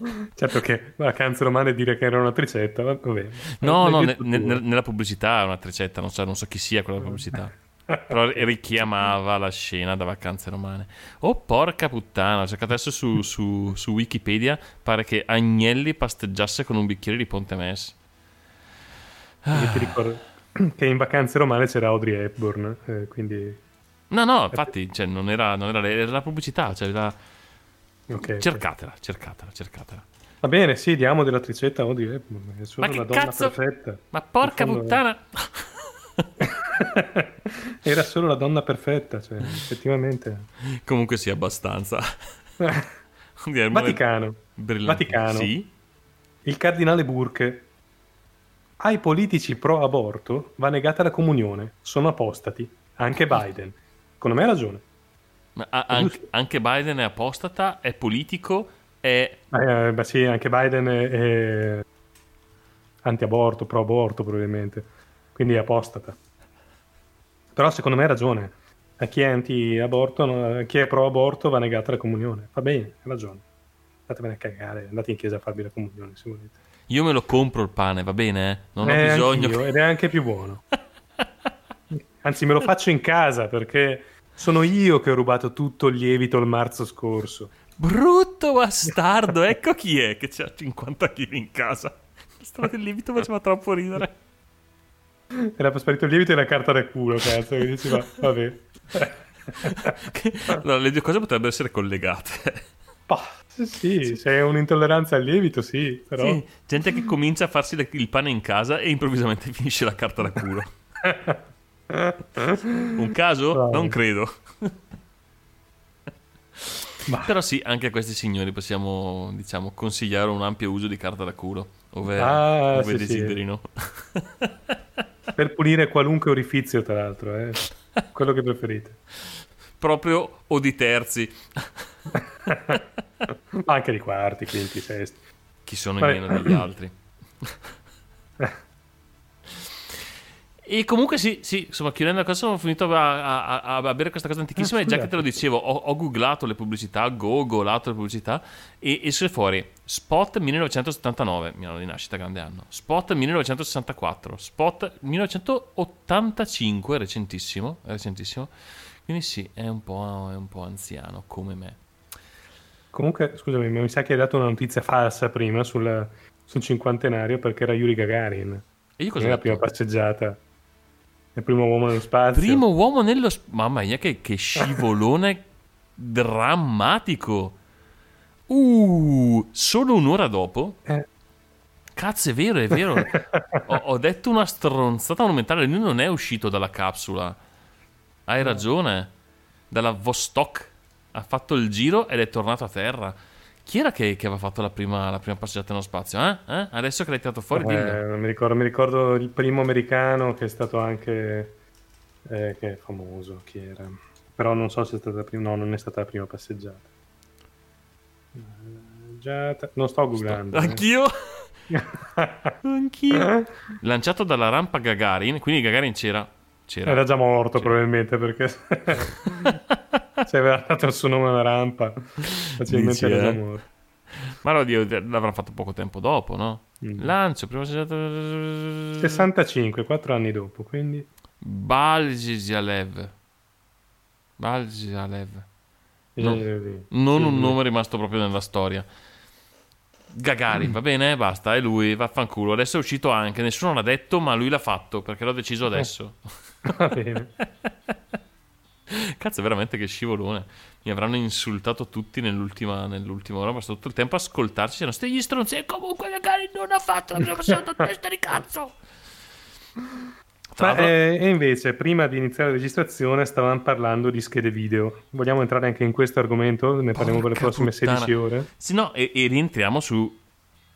Certo che vacanze romane dire che era una tricetta, va- vabbè. No, L'hai no, ne- ne- nel- nella pubblicità è un'attricetta, non so, non so chi sia quella pubblicità. Però richiamava la scena da vacanze romane. Oh, porca puttana, ho cercato adesso su, su- su Wikipedia. Pare che Agnelli pasteggiasse con un bicchiere di Ponte Mess. Io ti ricordo che in vacanze romane c'era Audrey Hepburn, eh, quindi... No, no, infatti, cioè, non, era, non era era la pubblicità. Cioè, era- ok. Cercatela, cercatela, cercatela. Va bene, sì, diamo della tricetta Audrey Hepburn, è solo Ma che una donna cazzo? perfetta. Ma porca fondo- puttana! Era solo la donna perfetta, cioè, effettivamente. Comunque sì, abbastanza. Vaticano. Brillante. Vaticano. Sì? Il cardinale Burke. Ai politici pro aborto va negata la comunione, sono apostati, anche Biden. Secondo me ha ragione. Ma anche, anche Biden è apostata, è politico, è... Eh, beh, sì, anche Biden è, è anti-aborto, pro-aborto probabilmente, quindi è apostata. Però secondo me ha ragione. A chi è anti-aborto, a chi è pro-aborto va negata la comunione. Va bene, ha ragione. Andatevene a cagare, andate in chiesa a farvi la comunione se volete. Io me lo compro il pane, va bene? eh? Non ho Eh, bisogno... anch'io, ed è anche più buono. Anzi, me lo faccio in casa perché sono io che ho rubato tutto il lievito il marzo scorso. Brutto bastardo, ecco chi è che c'ha 50 kg in casa. La storia del lievito faceva troppo ridere. Era sparito il lievito e la carta da culo, cazzo. Che dici, va, vabbè. Allora, le due cose potrebbero essere collegate. Bah, sì, sì, se è un'intolleranza al lievito, sì, però... Sì, gente che comincia a farsi le- il pane in casa e improvvisamente finisce la carta da culo. Un caso? Bravo. Non credo. Ma- Però sì, anche a questi signori possiamo, diciamo, consigliare un ampio uso di carta da culo, ove, Ah, ove sì, sì. desiderino. Per pulire qualunque orifizio, tra l'altro, eh. quello che preferite. Proprio o di terzi. Anche di quarti, quinti, sesti. Chi sono Vabbè. in meno degli altri. E comunque sì, sì, insomma, chiudendo la cosa, sono finito a, a- a- bere questa cosa antichissima Ah, e già che te lo dicevo, ho, ho googlato le pubblicità, googolato le pubblicità e esce fuori Spot 1979, mio anno di nascita, grande anno, Spot 1964, Spot 1985, recentissimo, recentissimo, quindi sì, è un po', è un po' anziano come me. Comunque, scusami, mi sa che hai dato una notizia falsa prima sul, sul cinquantenario perché era Yuri Gagarin. E io cosa Non ho è la prima passeggiata. Il primo uomo nello spazio. Primo uomo nello... sp- Mamma mia, che, che scivolone drammatico. Uh, solo un'ora dopo... Eh. Cazzo, è vero, è vero. ho, ho detto una stronzata monumentale. Lui non è uscito dalla capsula. Hai ragione. Dalla Vostok. Ha fatto il giro ed è tornato a terra. Chi era che, che aveva fatto la prima, la prima passeggiata nello spazio? Eh? Eh? Adesso che l'hai tirato fuori. Eh, non mi, ricordo, mi ricordo il primo americano che è stato anche eh, che è famoso chi era però non so se è stata la prima no non è stata la prima passeggiata Passeggiata- non sto googlando eh. Anch'io. Anch'io. Lanciato dalla rampa Gagarin, quindi Gagarin c'era. C'era. era già morto Sì. probabilmente perché se aveva dato il suo nome alla rampa facilmente Dici, era eh? morto Ma no, Dio, l'avrà fatto poco tempo dopo, no? Mm. Lancio, prima passeggiata. 65 4 anni dopo quindi Balzizalev. Balzizalev. No. eh, Non un Sì. nome rimasto proprio nella storia. Gagarin, va bene? Basta, è lui, vaffanculo. Adesso è uscito anche, nessuno l'ha detto, ma lui l'ha fatto perché l'ho deciso adesso. va bene Cazzo, veramente che scivolone. Mi avranno insultato tutti nell'ultima, nell'ultima ora. Ma sto tutto il tempo a ascoltarci. C'erano sti stronzi. E comunque, magari non ha fatto la prima passata testa di cazzo. Ma, eh, e invece, prima di iniziare la registrazione, stavamo parlando di schede video. Vogliamo entrare anche in questo argomento? Ne parliamo per le prossime puttana. 16 ore. Sì, no, e, e rientriamo su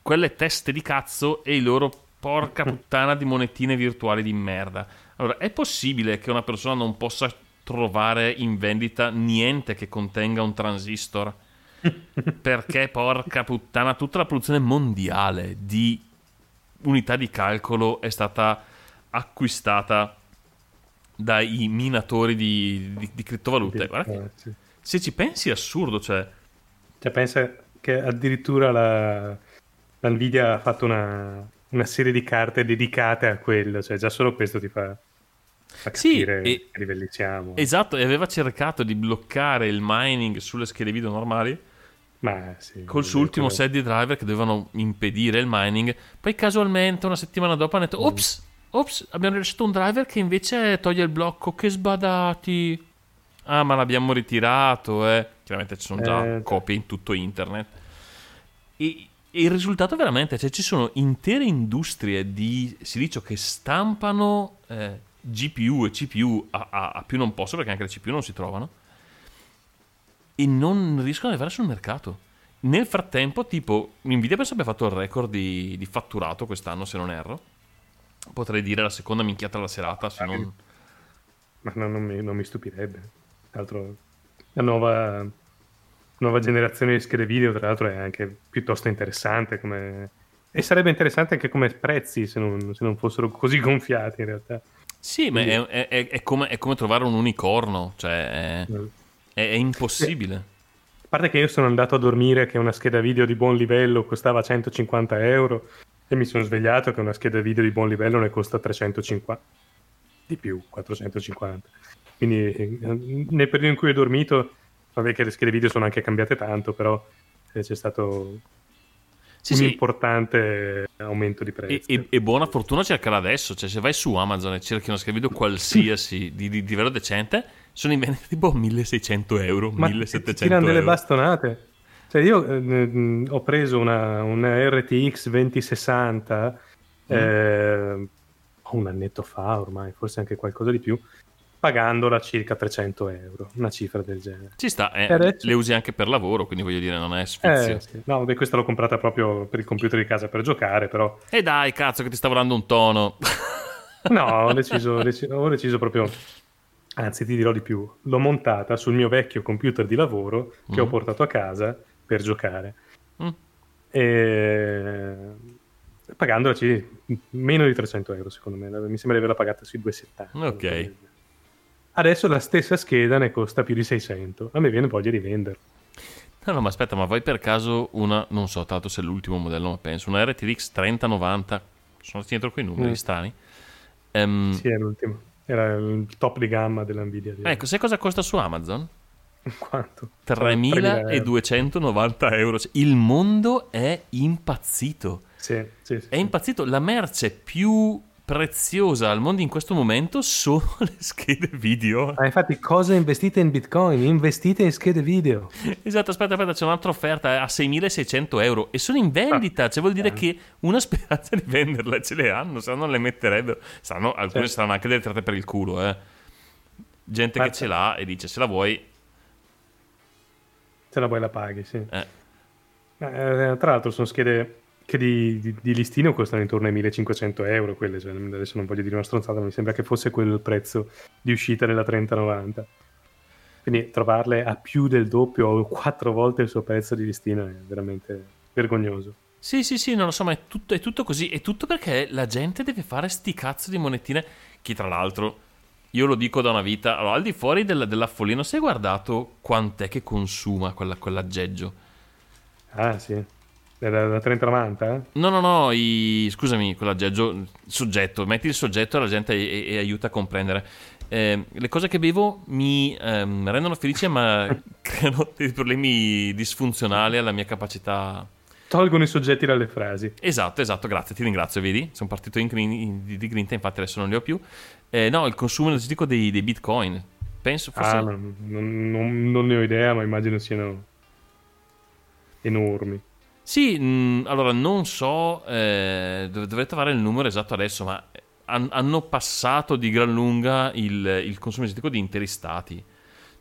quelle teste di cazzo e i loro porca puttana di monetine virtuali di merda. Allora, è possibile che una persona non possa trovare in vendita niente che contenga un transistor? Perché, porca puttana, tutta la produzione mondiale di unità di calcolo è stata acquistata dai minatori di, di- di criptovalute. Guarda che se ci pensi è assurdo, cioè... Cioè, pensa che addirittura la, la Nvidia ha fatto una, una serie di carte dedicate a quello. Cioè, già solo questo ti fa, Sì, capire e- che livelli siamo. Esatto, e aveva cercato di bloccare il mining sulle schede video normali Ma sì, col suo ultimo set di driver che dovevano impedire il mining. Poi casualmente una settimana dopo hanno detto: Ops, ops, abbiamo rilasciato un driver che invece toglie il blocco. Che sbadati! Ah, ma l'abbiamo ritirato, eh. Chiaramente ci sono già Eh, copie in tutto internet. E, e il risultato veramente, cioè ci sono intere industrie di silicio che stampano eh, GPU e CPU a, a- a più non posso perché anche le CPU non si trovano e non riescono ad arrivare sul mercato. Nel frattempo, tipo, Nvidia penso abbia fatto il record di, di fatturato quest'anno, se non erro. Potrei dire la seconda minchiata della serata, se non... Ma no, non, mi, non mi stupirebbe. Tra l'altro, la nuova, nuova generazione di schede video, tra l'altro, è anche piuttosto interessante. Come... E sarebbe interessante anche come prezzi se non, se non fossero così gonfiati, in realtà. Sì, ma è, è- è- come, è come trovare un unicorno, cioè è, Mm. impossibile. A parte che io sono andato a dormire che una scheda video di buon livello costava 150 euro e mi sono svegliato che una scheda video di buon livello ne costa 350. Di più, 450. Quindi eh, nel periodo in cui ho dormito, vabbè che le schede video sono anche cambiate tanto, però eh, c'è stato Sì, un sì. importante aumento di E, prezzo. e- e buona fortuna cercarla adesso. Cioè, se vai su Amazon e cerchi una scheda video qualsiasi di, di livello decente, sono in vendita tipo 1600 euro, Ma 1700 tirano delle euro. bastonate. Cioè, io eh, ho preso una, una RTX 2060 eh, un annetto fa ormai, forse anche qualcosa di più, pagandola circa 300 euro, una cifra del genere. Ci sta, eh, adesso- le usi anche per lavoro, quindi voglio dire, non è sfizio. Eh, sì. No, beh, questa l'ho comprata proprio per il computer di casa per giocare, però E dai, cazzo, che ti stavo dando un tono. no, ho deciso, ho deciso- ho deciso proprio, anzi ti dirò di più, l'ho montata sul mio vecchio computer di lavoro che ho Mm. portato a casa per giocare. Mm. E... Pagandola meno di 300 euro secondo me, mi sembra di averla pagata sui 2,70. Ok. Adesso la stessa scheda ne costa più di 600, a me viene voglia di venderla. No, no, ma aspetta, ma vai per caso una, non so tanto se è l'ultimo modello, ma penso, una RTX 3090, sono dietro quei numeri Mm. strani. Ehm, Sì, è l'ultimo. Era il top di gamma della Nvidia. direi. Ecco, sai cosa costa su Amazon? Quanto? 3.290 euro. Cioè, Il mondo è impazzito. Sì, sì, sì. È impazzito. La merce più preziosa al mondo in questo momento sono le schede video. Ah, infatti, cosa investite in Bitcoin? Investite in schede video. Esatto, aspetta, aspetta, c'è un'altra offerta a 6.600 euro e sono in vendita, cioè vuol dire che una speranza di venderle ce le hanno, se no non le metterebbero. Saranno, alcune Certo. saranno anche delle tratte per il culo, eh. Gente Ma- che ce l'ha e dice se la vuoi, Se la vuoi la paghi, sì. eh. Eh, tra l'altro sono schede che di, di- di listino costano intorno ai 1500 euro, quelle, cioè, adesso non voglio dire una stronzata, ma mi sembra che fosse quello il prezzo di uscita della 3090. Quindi trovarle a più del doppio o quattro volte il suo prezzo di listino è veramente vergognoso. Sì, sì, sì, non lo so, ma è tutto, è tutto così. È tutto perché la gente deve fare sti cazzo di monetine. Che tra l'altro, io lo dico da una vita. Allora, al di fuori della, della follia, non si è guardato quant'è che consuma quella, quell'aggeggio? Ah, sì. Della 3090? eh? No, no, no, i- scusami, quell'aggeggio, soggetto, metti il soggetto e la gente e, e aiuta a comprendere. Eh, le cose che bevo mi ehm, rendono felice, ma creano dei problemi disfunzionali alla mia capacità Tolgono i soggetti dalle frasi. Esatto, esatto, grazie, ti ringrazio, vedi? Sono partito in, in- di, grinta, infatti adesso non li ho più. Eh, no, il consumo energetico dei, dei bitcoin. Penso forse... Ah, non- non- non ne ho idea, ma immagino siano enormi. Sì, mh, allora non so, eh, dov- dovrei trovare il numero esatto adesso, ma han- hanno passato di gran lunga il, il consumo energetico di interi stati.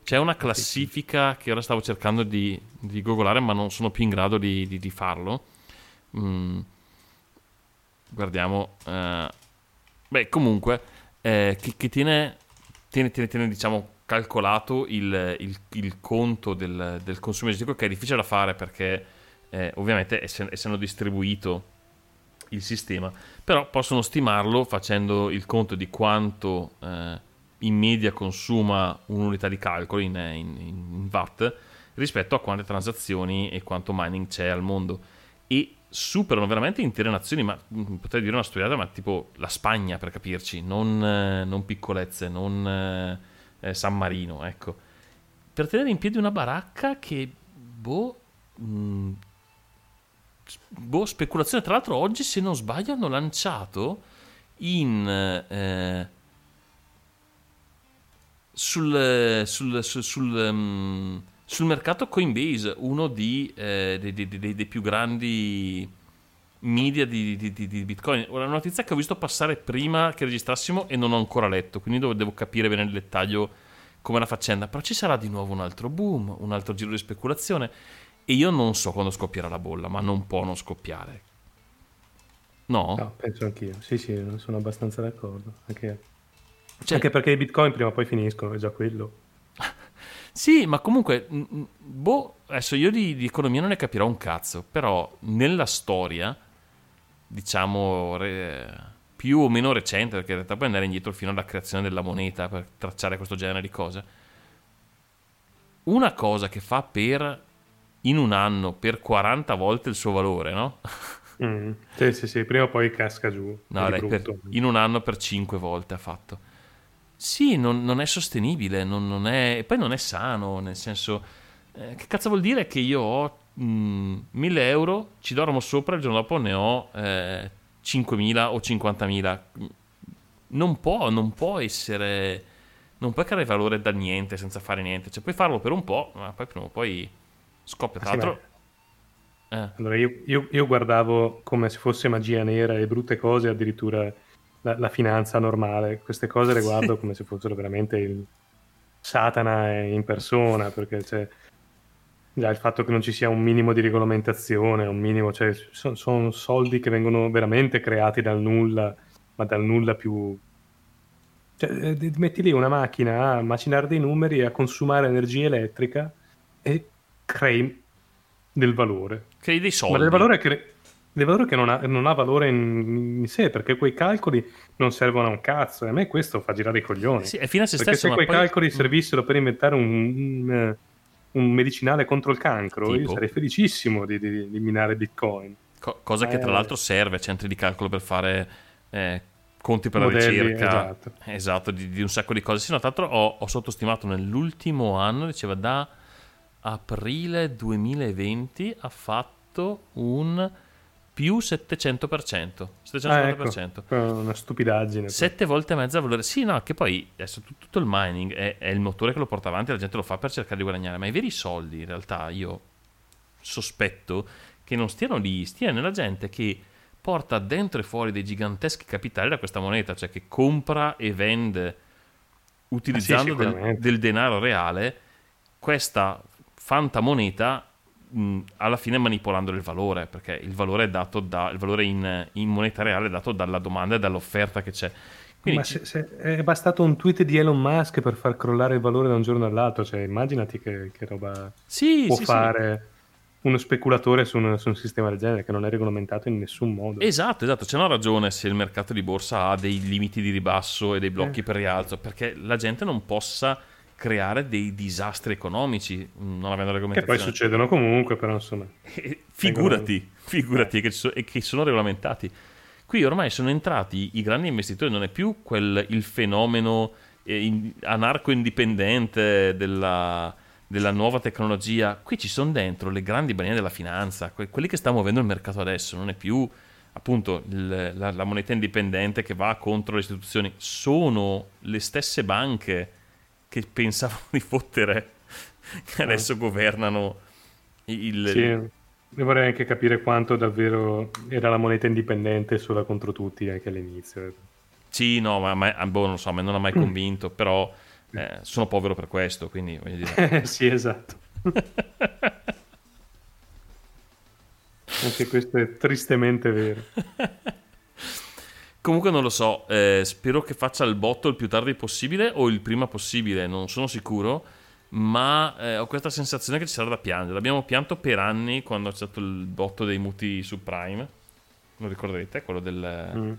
C'è una classifica che ora stavo cercando di, di googolare, ma non sono più in grado di, di- di farlo. Mm. Guardiamo. eh, beh, comunque, eh, che, che tiene, tiene, tiene, tiene, diciamo, calcolato il, il- il conto del, del consumo energetico, che è difficile da fare perché, eh, ovviamente, essen- essendo distribuito il sistema, però possono stimarlo facendo il conto di quanto eh, in media consuma un'unità di calcolo in, in- in watt rispetto a quante transazioni e quanto mining c'è al mondo e superano veramente intere nazioni, ma mm, potrei dire una storiata, ma tipo la Spagna per capirci, non, eh, non piccolezze, non eh, eh, San Marino, ecco. Per tenere in piedi una baracca che, boh, mm, boh, speculazione. Tra l'altro, oggi, se non sbaglio, hanno lanciato in. eh, sul, sul, sul, sul, mm, sul mercato Coinbase, uno di, eh, dei, dei- dei- dei più grandi media di, di- di- Bitcoin. Ora, una notizia che ho visto passare prima che registrassimo e non ho ancora letto, quindi devo capire bene nel dettaglio come la faccenda. Però ci sarà di nuovo un altro boom, un altro giro di speculazione. E io non so quando scoppierà la bolla, ma non può non scoppiare. No? No, penso anch'io. Sì, sì, sono abbastanza d'accordo. Anche, Cioè- anche perché i bitcoin prima o poi finiscono, è già quello. Sì, ma comunque, boh, adesso io di, di economia non ne capirò un cazzo, però nella storia, diciamo, re- più o meno recente, perché in realtà puoi andare indietro fino alla creazione della moneta per tracciare questo genere di cose, una cosa che fa per, in un anno, per 40 volte il suo valore, no? Mm. Sì, sì, sì, prima o poi casca giù. No, dai, per- in un anno per 5 volte ha fatto. Sì, non, non è sostenibile, non, non è, e poi non è sano, nel senso, eh, che cazzo vuol dire che io ho mm, 1000 euro, ci dormo sopra e il giorno dopo ne ho eh, 5.000 o 50.000? Non può, non può essere, non puoi creare valore da niente senza fare niente, cioè puoi farlo per un po', ma poi prima o poi scoppia. Tra l'altro, Eh. Allora, io, io- io guardavo come se fosse magia nera e brutte cose, addirittura la, la finanza normale. Queste cose le guardo come se fossero veramente il Satana in persona, perché c'è già il fatto che non ci sia un minimo di regolamentazione, un minimo, cioè, sono soldi che vengono veramente creati dal nulla, ma dal nulla più... Cioè, eh, ti metti lì una macchina a macinare dei numeri e a consumare energia elettrica e crei del valore. Crei dei soldi. Ma del valore che, del valore che non, ha, non ha valore in, in sé, perché quei calcoli non servono a un cazzo. E a me questo fa girare i coglioni. Sì, è fine a se perché stesso, se quei poi- calcoli Mm. servissero per inventare un, un, un medicinale contro il cancro, io Tipo? sarei felicissimo di, di- di minare bitcoin. Co- cosa che tra Eh. l'altro serve, centri di calcolo per fare eh, conti per Modelli, la ricerca. esatto. Esatto, di, di un sacco di cose. Sì, no, tra l'altro ho, ho sottostimato nell'ultimo anno, diceva da aprile 2020 ha fatto un più 700%. 750%. Ah, ecco, una stupidaggine. Sette volte e mezza valore. Sì, no, che poi adesso tut- tutto il mining è, è il motore che lo porta avanti, la gente lo fa per cercare di guadagnare, ma i veri soldi, in realtà, io sospetto che non stiano lì, stia nella gente che porta dentro e fuori dei giganteschi capitali da questa moneta, cioè che compra e vende utilizzando del, sicuramente. del denaro reale questa fantamoneta mh, alla fine manipolando il valore, perché il valore è dato da il valore in, in moneta reale è dato dalla domanda e dall'offerta che c'è. Quindi Ma se, se- è bastato un tweet di Elon Musk per far crollare il valore da un giorno all'altro, cioè immaginati che, che roba Sì, può sì, sì. fare uno speculatore su un, su un sistema del genere che non è regolamentato in nessun modo. Esatto, esatto, c'è una ragione se il mercato di borsa ha dei limiti di ribasso e dei blocchi Eh. per rialzo, perché la gente non possa creare dei disastri economici non avendo che poi regolamentazione. succedono comunque, però insomma. Eh, figurati, figurati che, ci so- e che sono regolamentati. Qui ormai sono entrati i grandi investitori, non è più quel, il fenomeno eh, in- anarco-indipendente della, della nuova tecnologia. Qui ci sono dentro le grandi balene della finanza, que- quelli che sta muovendo il mercato adesso, non è più appunto il- la, la moneta indipendente che va contro le istituzioni, sono le stesse banche che pensavano di fottere, che adesso governano il, Sì, io vorrei anche capire quanto davvero era la moneta indipendente sola contro tutti anche all'inizio. Sì, no, ma, ma- boh, non so, me non ha mai convinto, però eh, sono povero per questo, quindi voglio dire... sì, esatto. Anche questo è tristemente vero. Comunque non lo so, eh, spero che faccia il botto il più tardi possibile o il prima possibile, non sono sicuro, ma eh, ho questa sensazione che ci sarà da piangere. L'abbiamo pianto per anni quando c'è stato il botto dei mutui subprime, lo ricorderete? Quello del... Mm.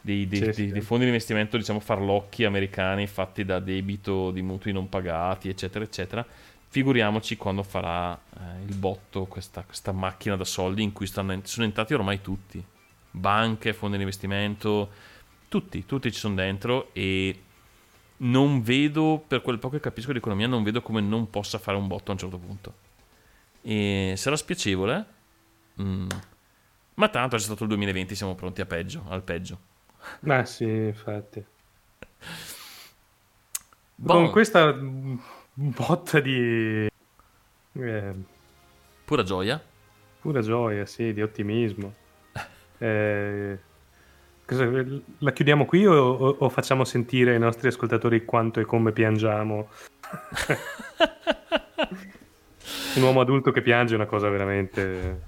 dei, dei- Sì, dei- sì. dei fondi di investimento, diciamo, farlocchi americani fatti da debito di mutui non pagati, eccetera, eccetera. Figuriamoci quando farà eh, il botto questa, questa macchina da soldi in cui stanno, sono entrati ormai tutti. Banche, fondi di investimento, tutti, tutti ci sono dentro e non vedo, per quel poco che capisco di economia, non vedo come non possa fare un botto a un certo punto. E sarà spiacevole, mm, ma tanto è stato il 2020, siamo pronti a peggio, al peggio. Ah sì, infatti. Boh, Con questa mm, botta di... eh, pura gioia. pura gioia, sì, di ottimismo. Eh, la chiudiamo qui o, o- o facciamo sentire ai nostri ascoltatori quanto e come piangiamo? Un uomo adulto che piange è una cosa veramente...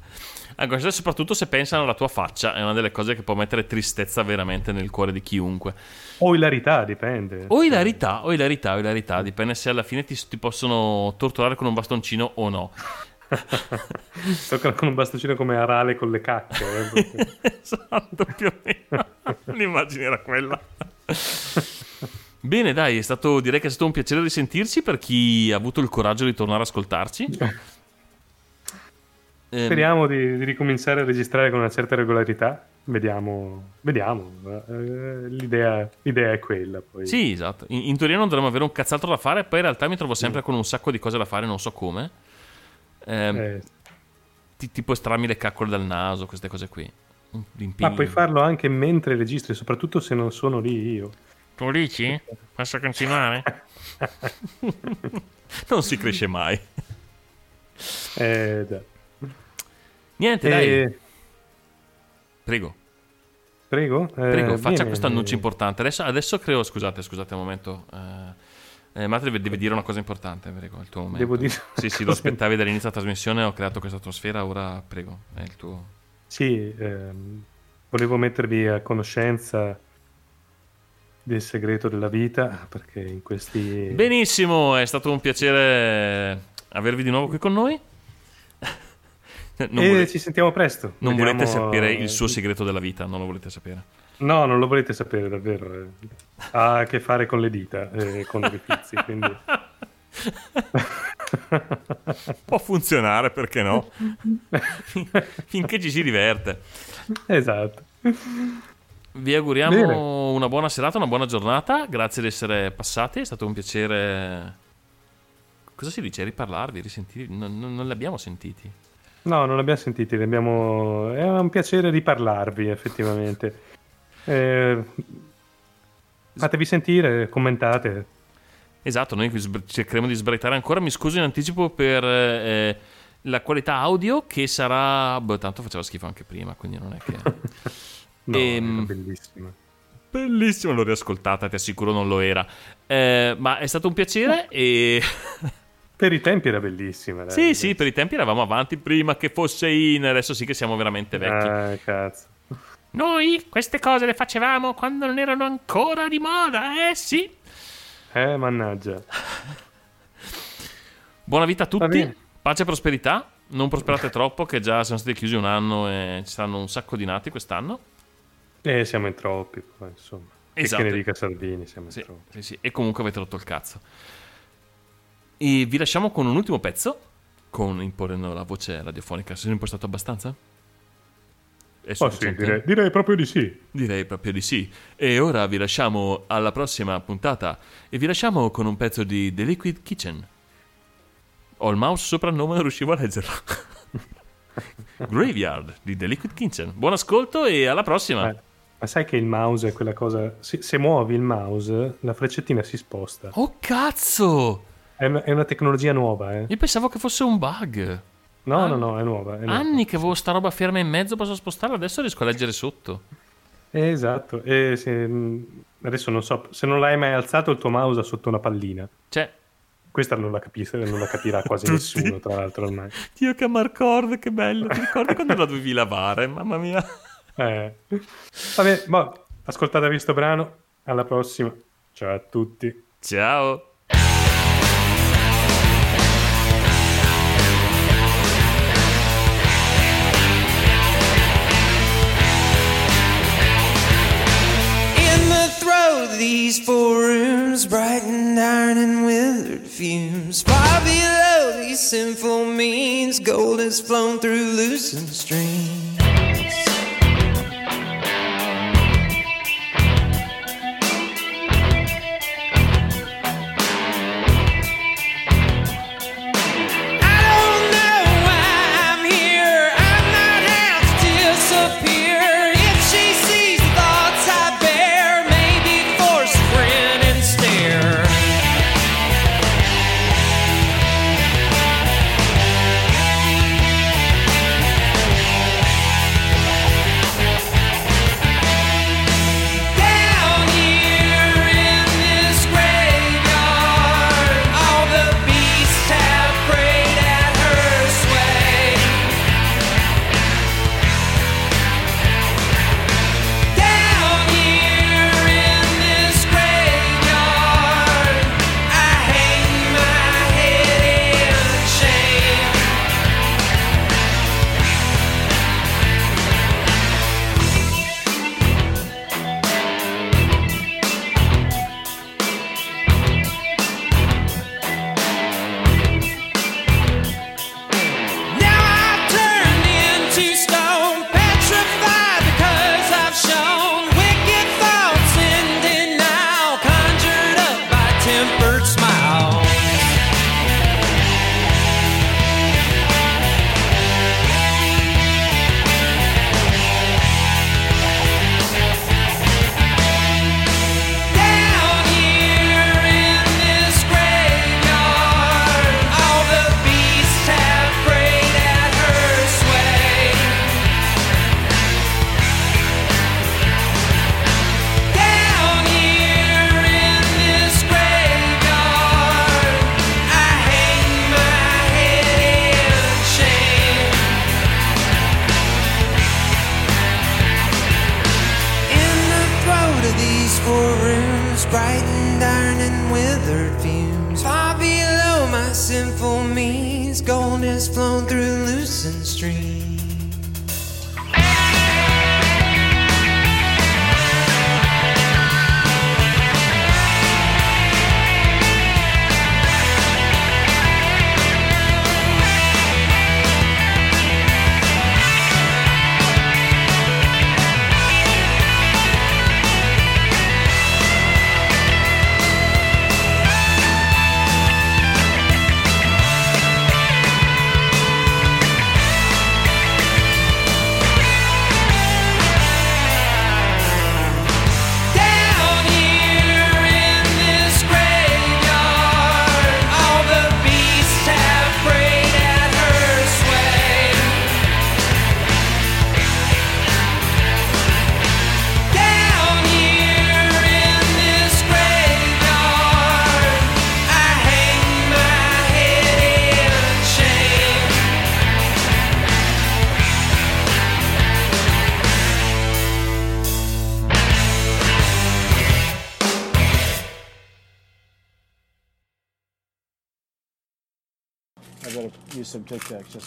Ah, questo soprattutto se pensano alla tua faccia, è una delle cose che può mettere tristezza veramente nel cuore di chiunque. O ilarità, dipende. O ilarità, o ilarità, o ilarità, dipende se alla fine ti, ti possono torturare con un bastoncino o no. Toccano con un bastoncino come Arale con le cacche. eh, esatto, più o meno. L'immagine era quella. Bene, dai, è stato, direi che è stato un piacere risentirci per chi ha avuto il coraggio di tornare ad ascoltarci. Ehm, Speriamo di, di ricominciare a registrare con una certa regolarità. Vediamo, vediamo. eh, l'idea, l'idea è quella. Poi. Sì, esatto. In, in teoria non dovremmo avere un cazzatro da fare, poi in realtà mi trovo sempre con un sacco di cose da fare, non so come. Ehm, Eh, ti- tipo estrarmi le caccole dal naso, queste cose qui. Un ma puoi farlo anche mentre registri, soprattutto se non sono lì io. Tu dici? Posso continuare? non si cresce mai. Eh, già. Niente, E- dai, prego. Prego? Eh, Prego, faccia questo annuncio importante. Adesso, adesso creo, scusate, scusate un momento. Eh, eh, Matt deve, deve dire una cosa importante, prego, il tuo momento. Devo dire Sì, sì, lo aspettavi dall'inizio della trasmissione, ho creato questa atmosfera, ora prego, è il tuo... Sì, ehm, volevo mettervi a conoscenza del segreto della vita, perché in questi... Benissimo, è stato un piacere avervi di nuovo qui con noi. Non, e vole- Eh, ci sentiamo presto. non Vediamo- volete sapere il suo segreto della vita, non lo volete sapere. No, non lo volete sapere davvero. eh. Ha a che fare con le dita, eh, con i pizzi, quindi... Può funzionare, perché no? Finché ci si diverte. esatto. Vi auguriamo Bene. una buona serata, una buona giornata. Grazie di essere passati, è stato un piacere. Cosa si dice? Riparlarvi, risentirvi? Non, non- non li abbiamo sentiti. No, non l'abbiamo sentiti, li abbiamo... è un piacere riparlarvi effettivamente. Eh, fatevi sentire, commentate. Esatto, noi cercheremo di sbraitare ancora. Mi scuso in anticipo per eh, la qualità audio che sarà. Boh, tanto faceva schifo anche prima, quindi non è che. No, Ehm, era bellissimo. Bellissimo, l'ho riascoltata, ti assicuro non lo era. Eh, ma è stato un piacere e. Per i tempi era bellissima. dai. sì, sì, per i tempi eravamo avanti prima che fosse in. Adesso sì che siamo veramente vecchi. Ah, cazzo. Noi queste cose le facevamo quando non erano ancora di moda, eh sì. Eh, mannaggia. Buona vita a tutti, pace e prosperità. Non prosperate troppo, che già siamo stati chiusi un anno e ci saranno un sacco di nati quest'anno. Eh, siamo in troppi, insomma. Esatto. che ne dica Salvini, siamo in Sì, troppi. sì, sì. E comunque avete rotto il cazzo. E vi lasciamo con un ultimo pezzo, con imponendo la voce radiofonica. Sono impostato abbastanza? È Oh sì, direi, direi proprio di sì. Direi proprio di sì. E ora vi lasciamo alla prossima puntata e vi lasciamo con un pezzo di The Liquid Kitchen. Ho il mouse sopra il nome, non riuscivo a leggerlo. Graveyard di The Liquid Kitchen. Buon ascolto e alla prossima. Eh, ma sai che il mouse è quella cosa... Se, se muovi il mouse, la freccettina si sposta. Oh cazzo! È una, è una tecnologia nuova, eh. Io pensavo che fosse un bug. No, no, no, è nuova. È nuova. Anni che avevo sta roba ferma in mezzo, posso spostarla, adesso riesco a leggere sotto. Eh, esatto. E se- adesso non so, se non l'hai mai alzato il tuo mouse ha sotto una pallina. Cioè, Questa non la, capisce, non la capirà quasi nessuno, tra l'altro ormai. Dio che Marcord, che bello. Ti ricordi quando la dovevi lavare? Mamma mia. Eh. Vabbè, boh, ascoltatevi sto brano. Alla prossima. Ciao a tutti. Ciao. Rooms, and iron and withered fumes. Far below these sinful means, gold has flown through loosened streams.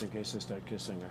In case I start kissing.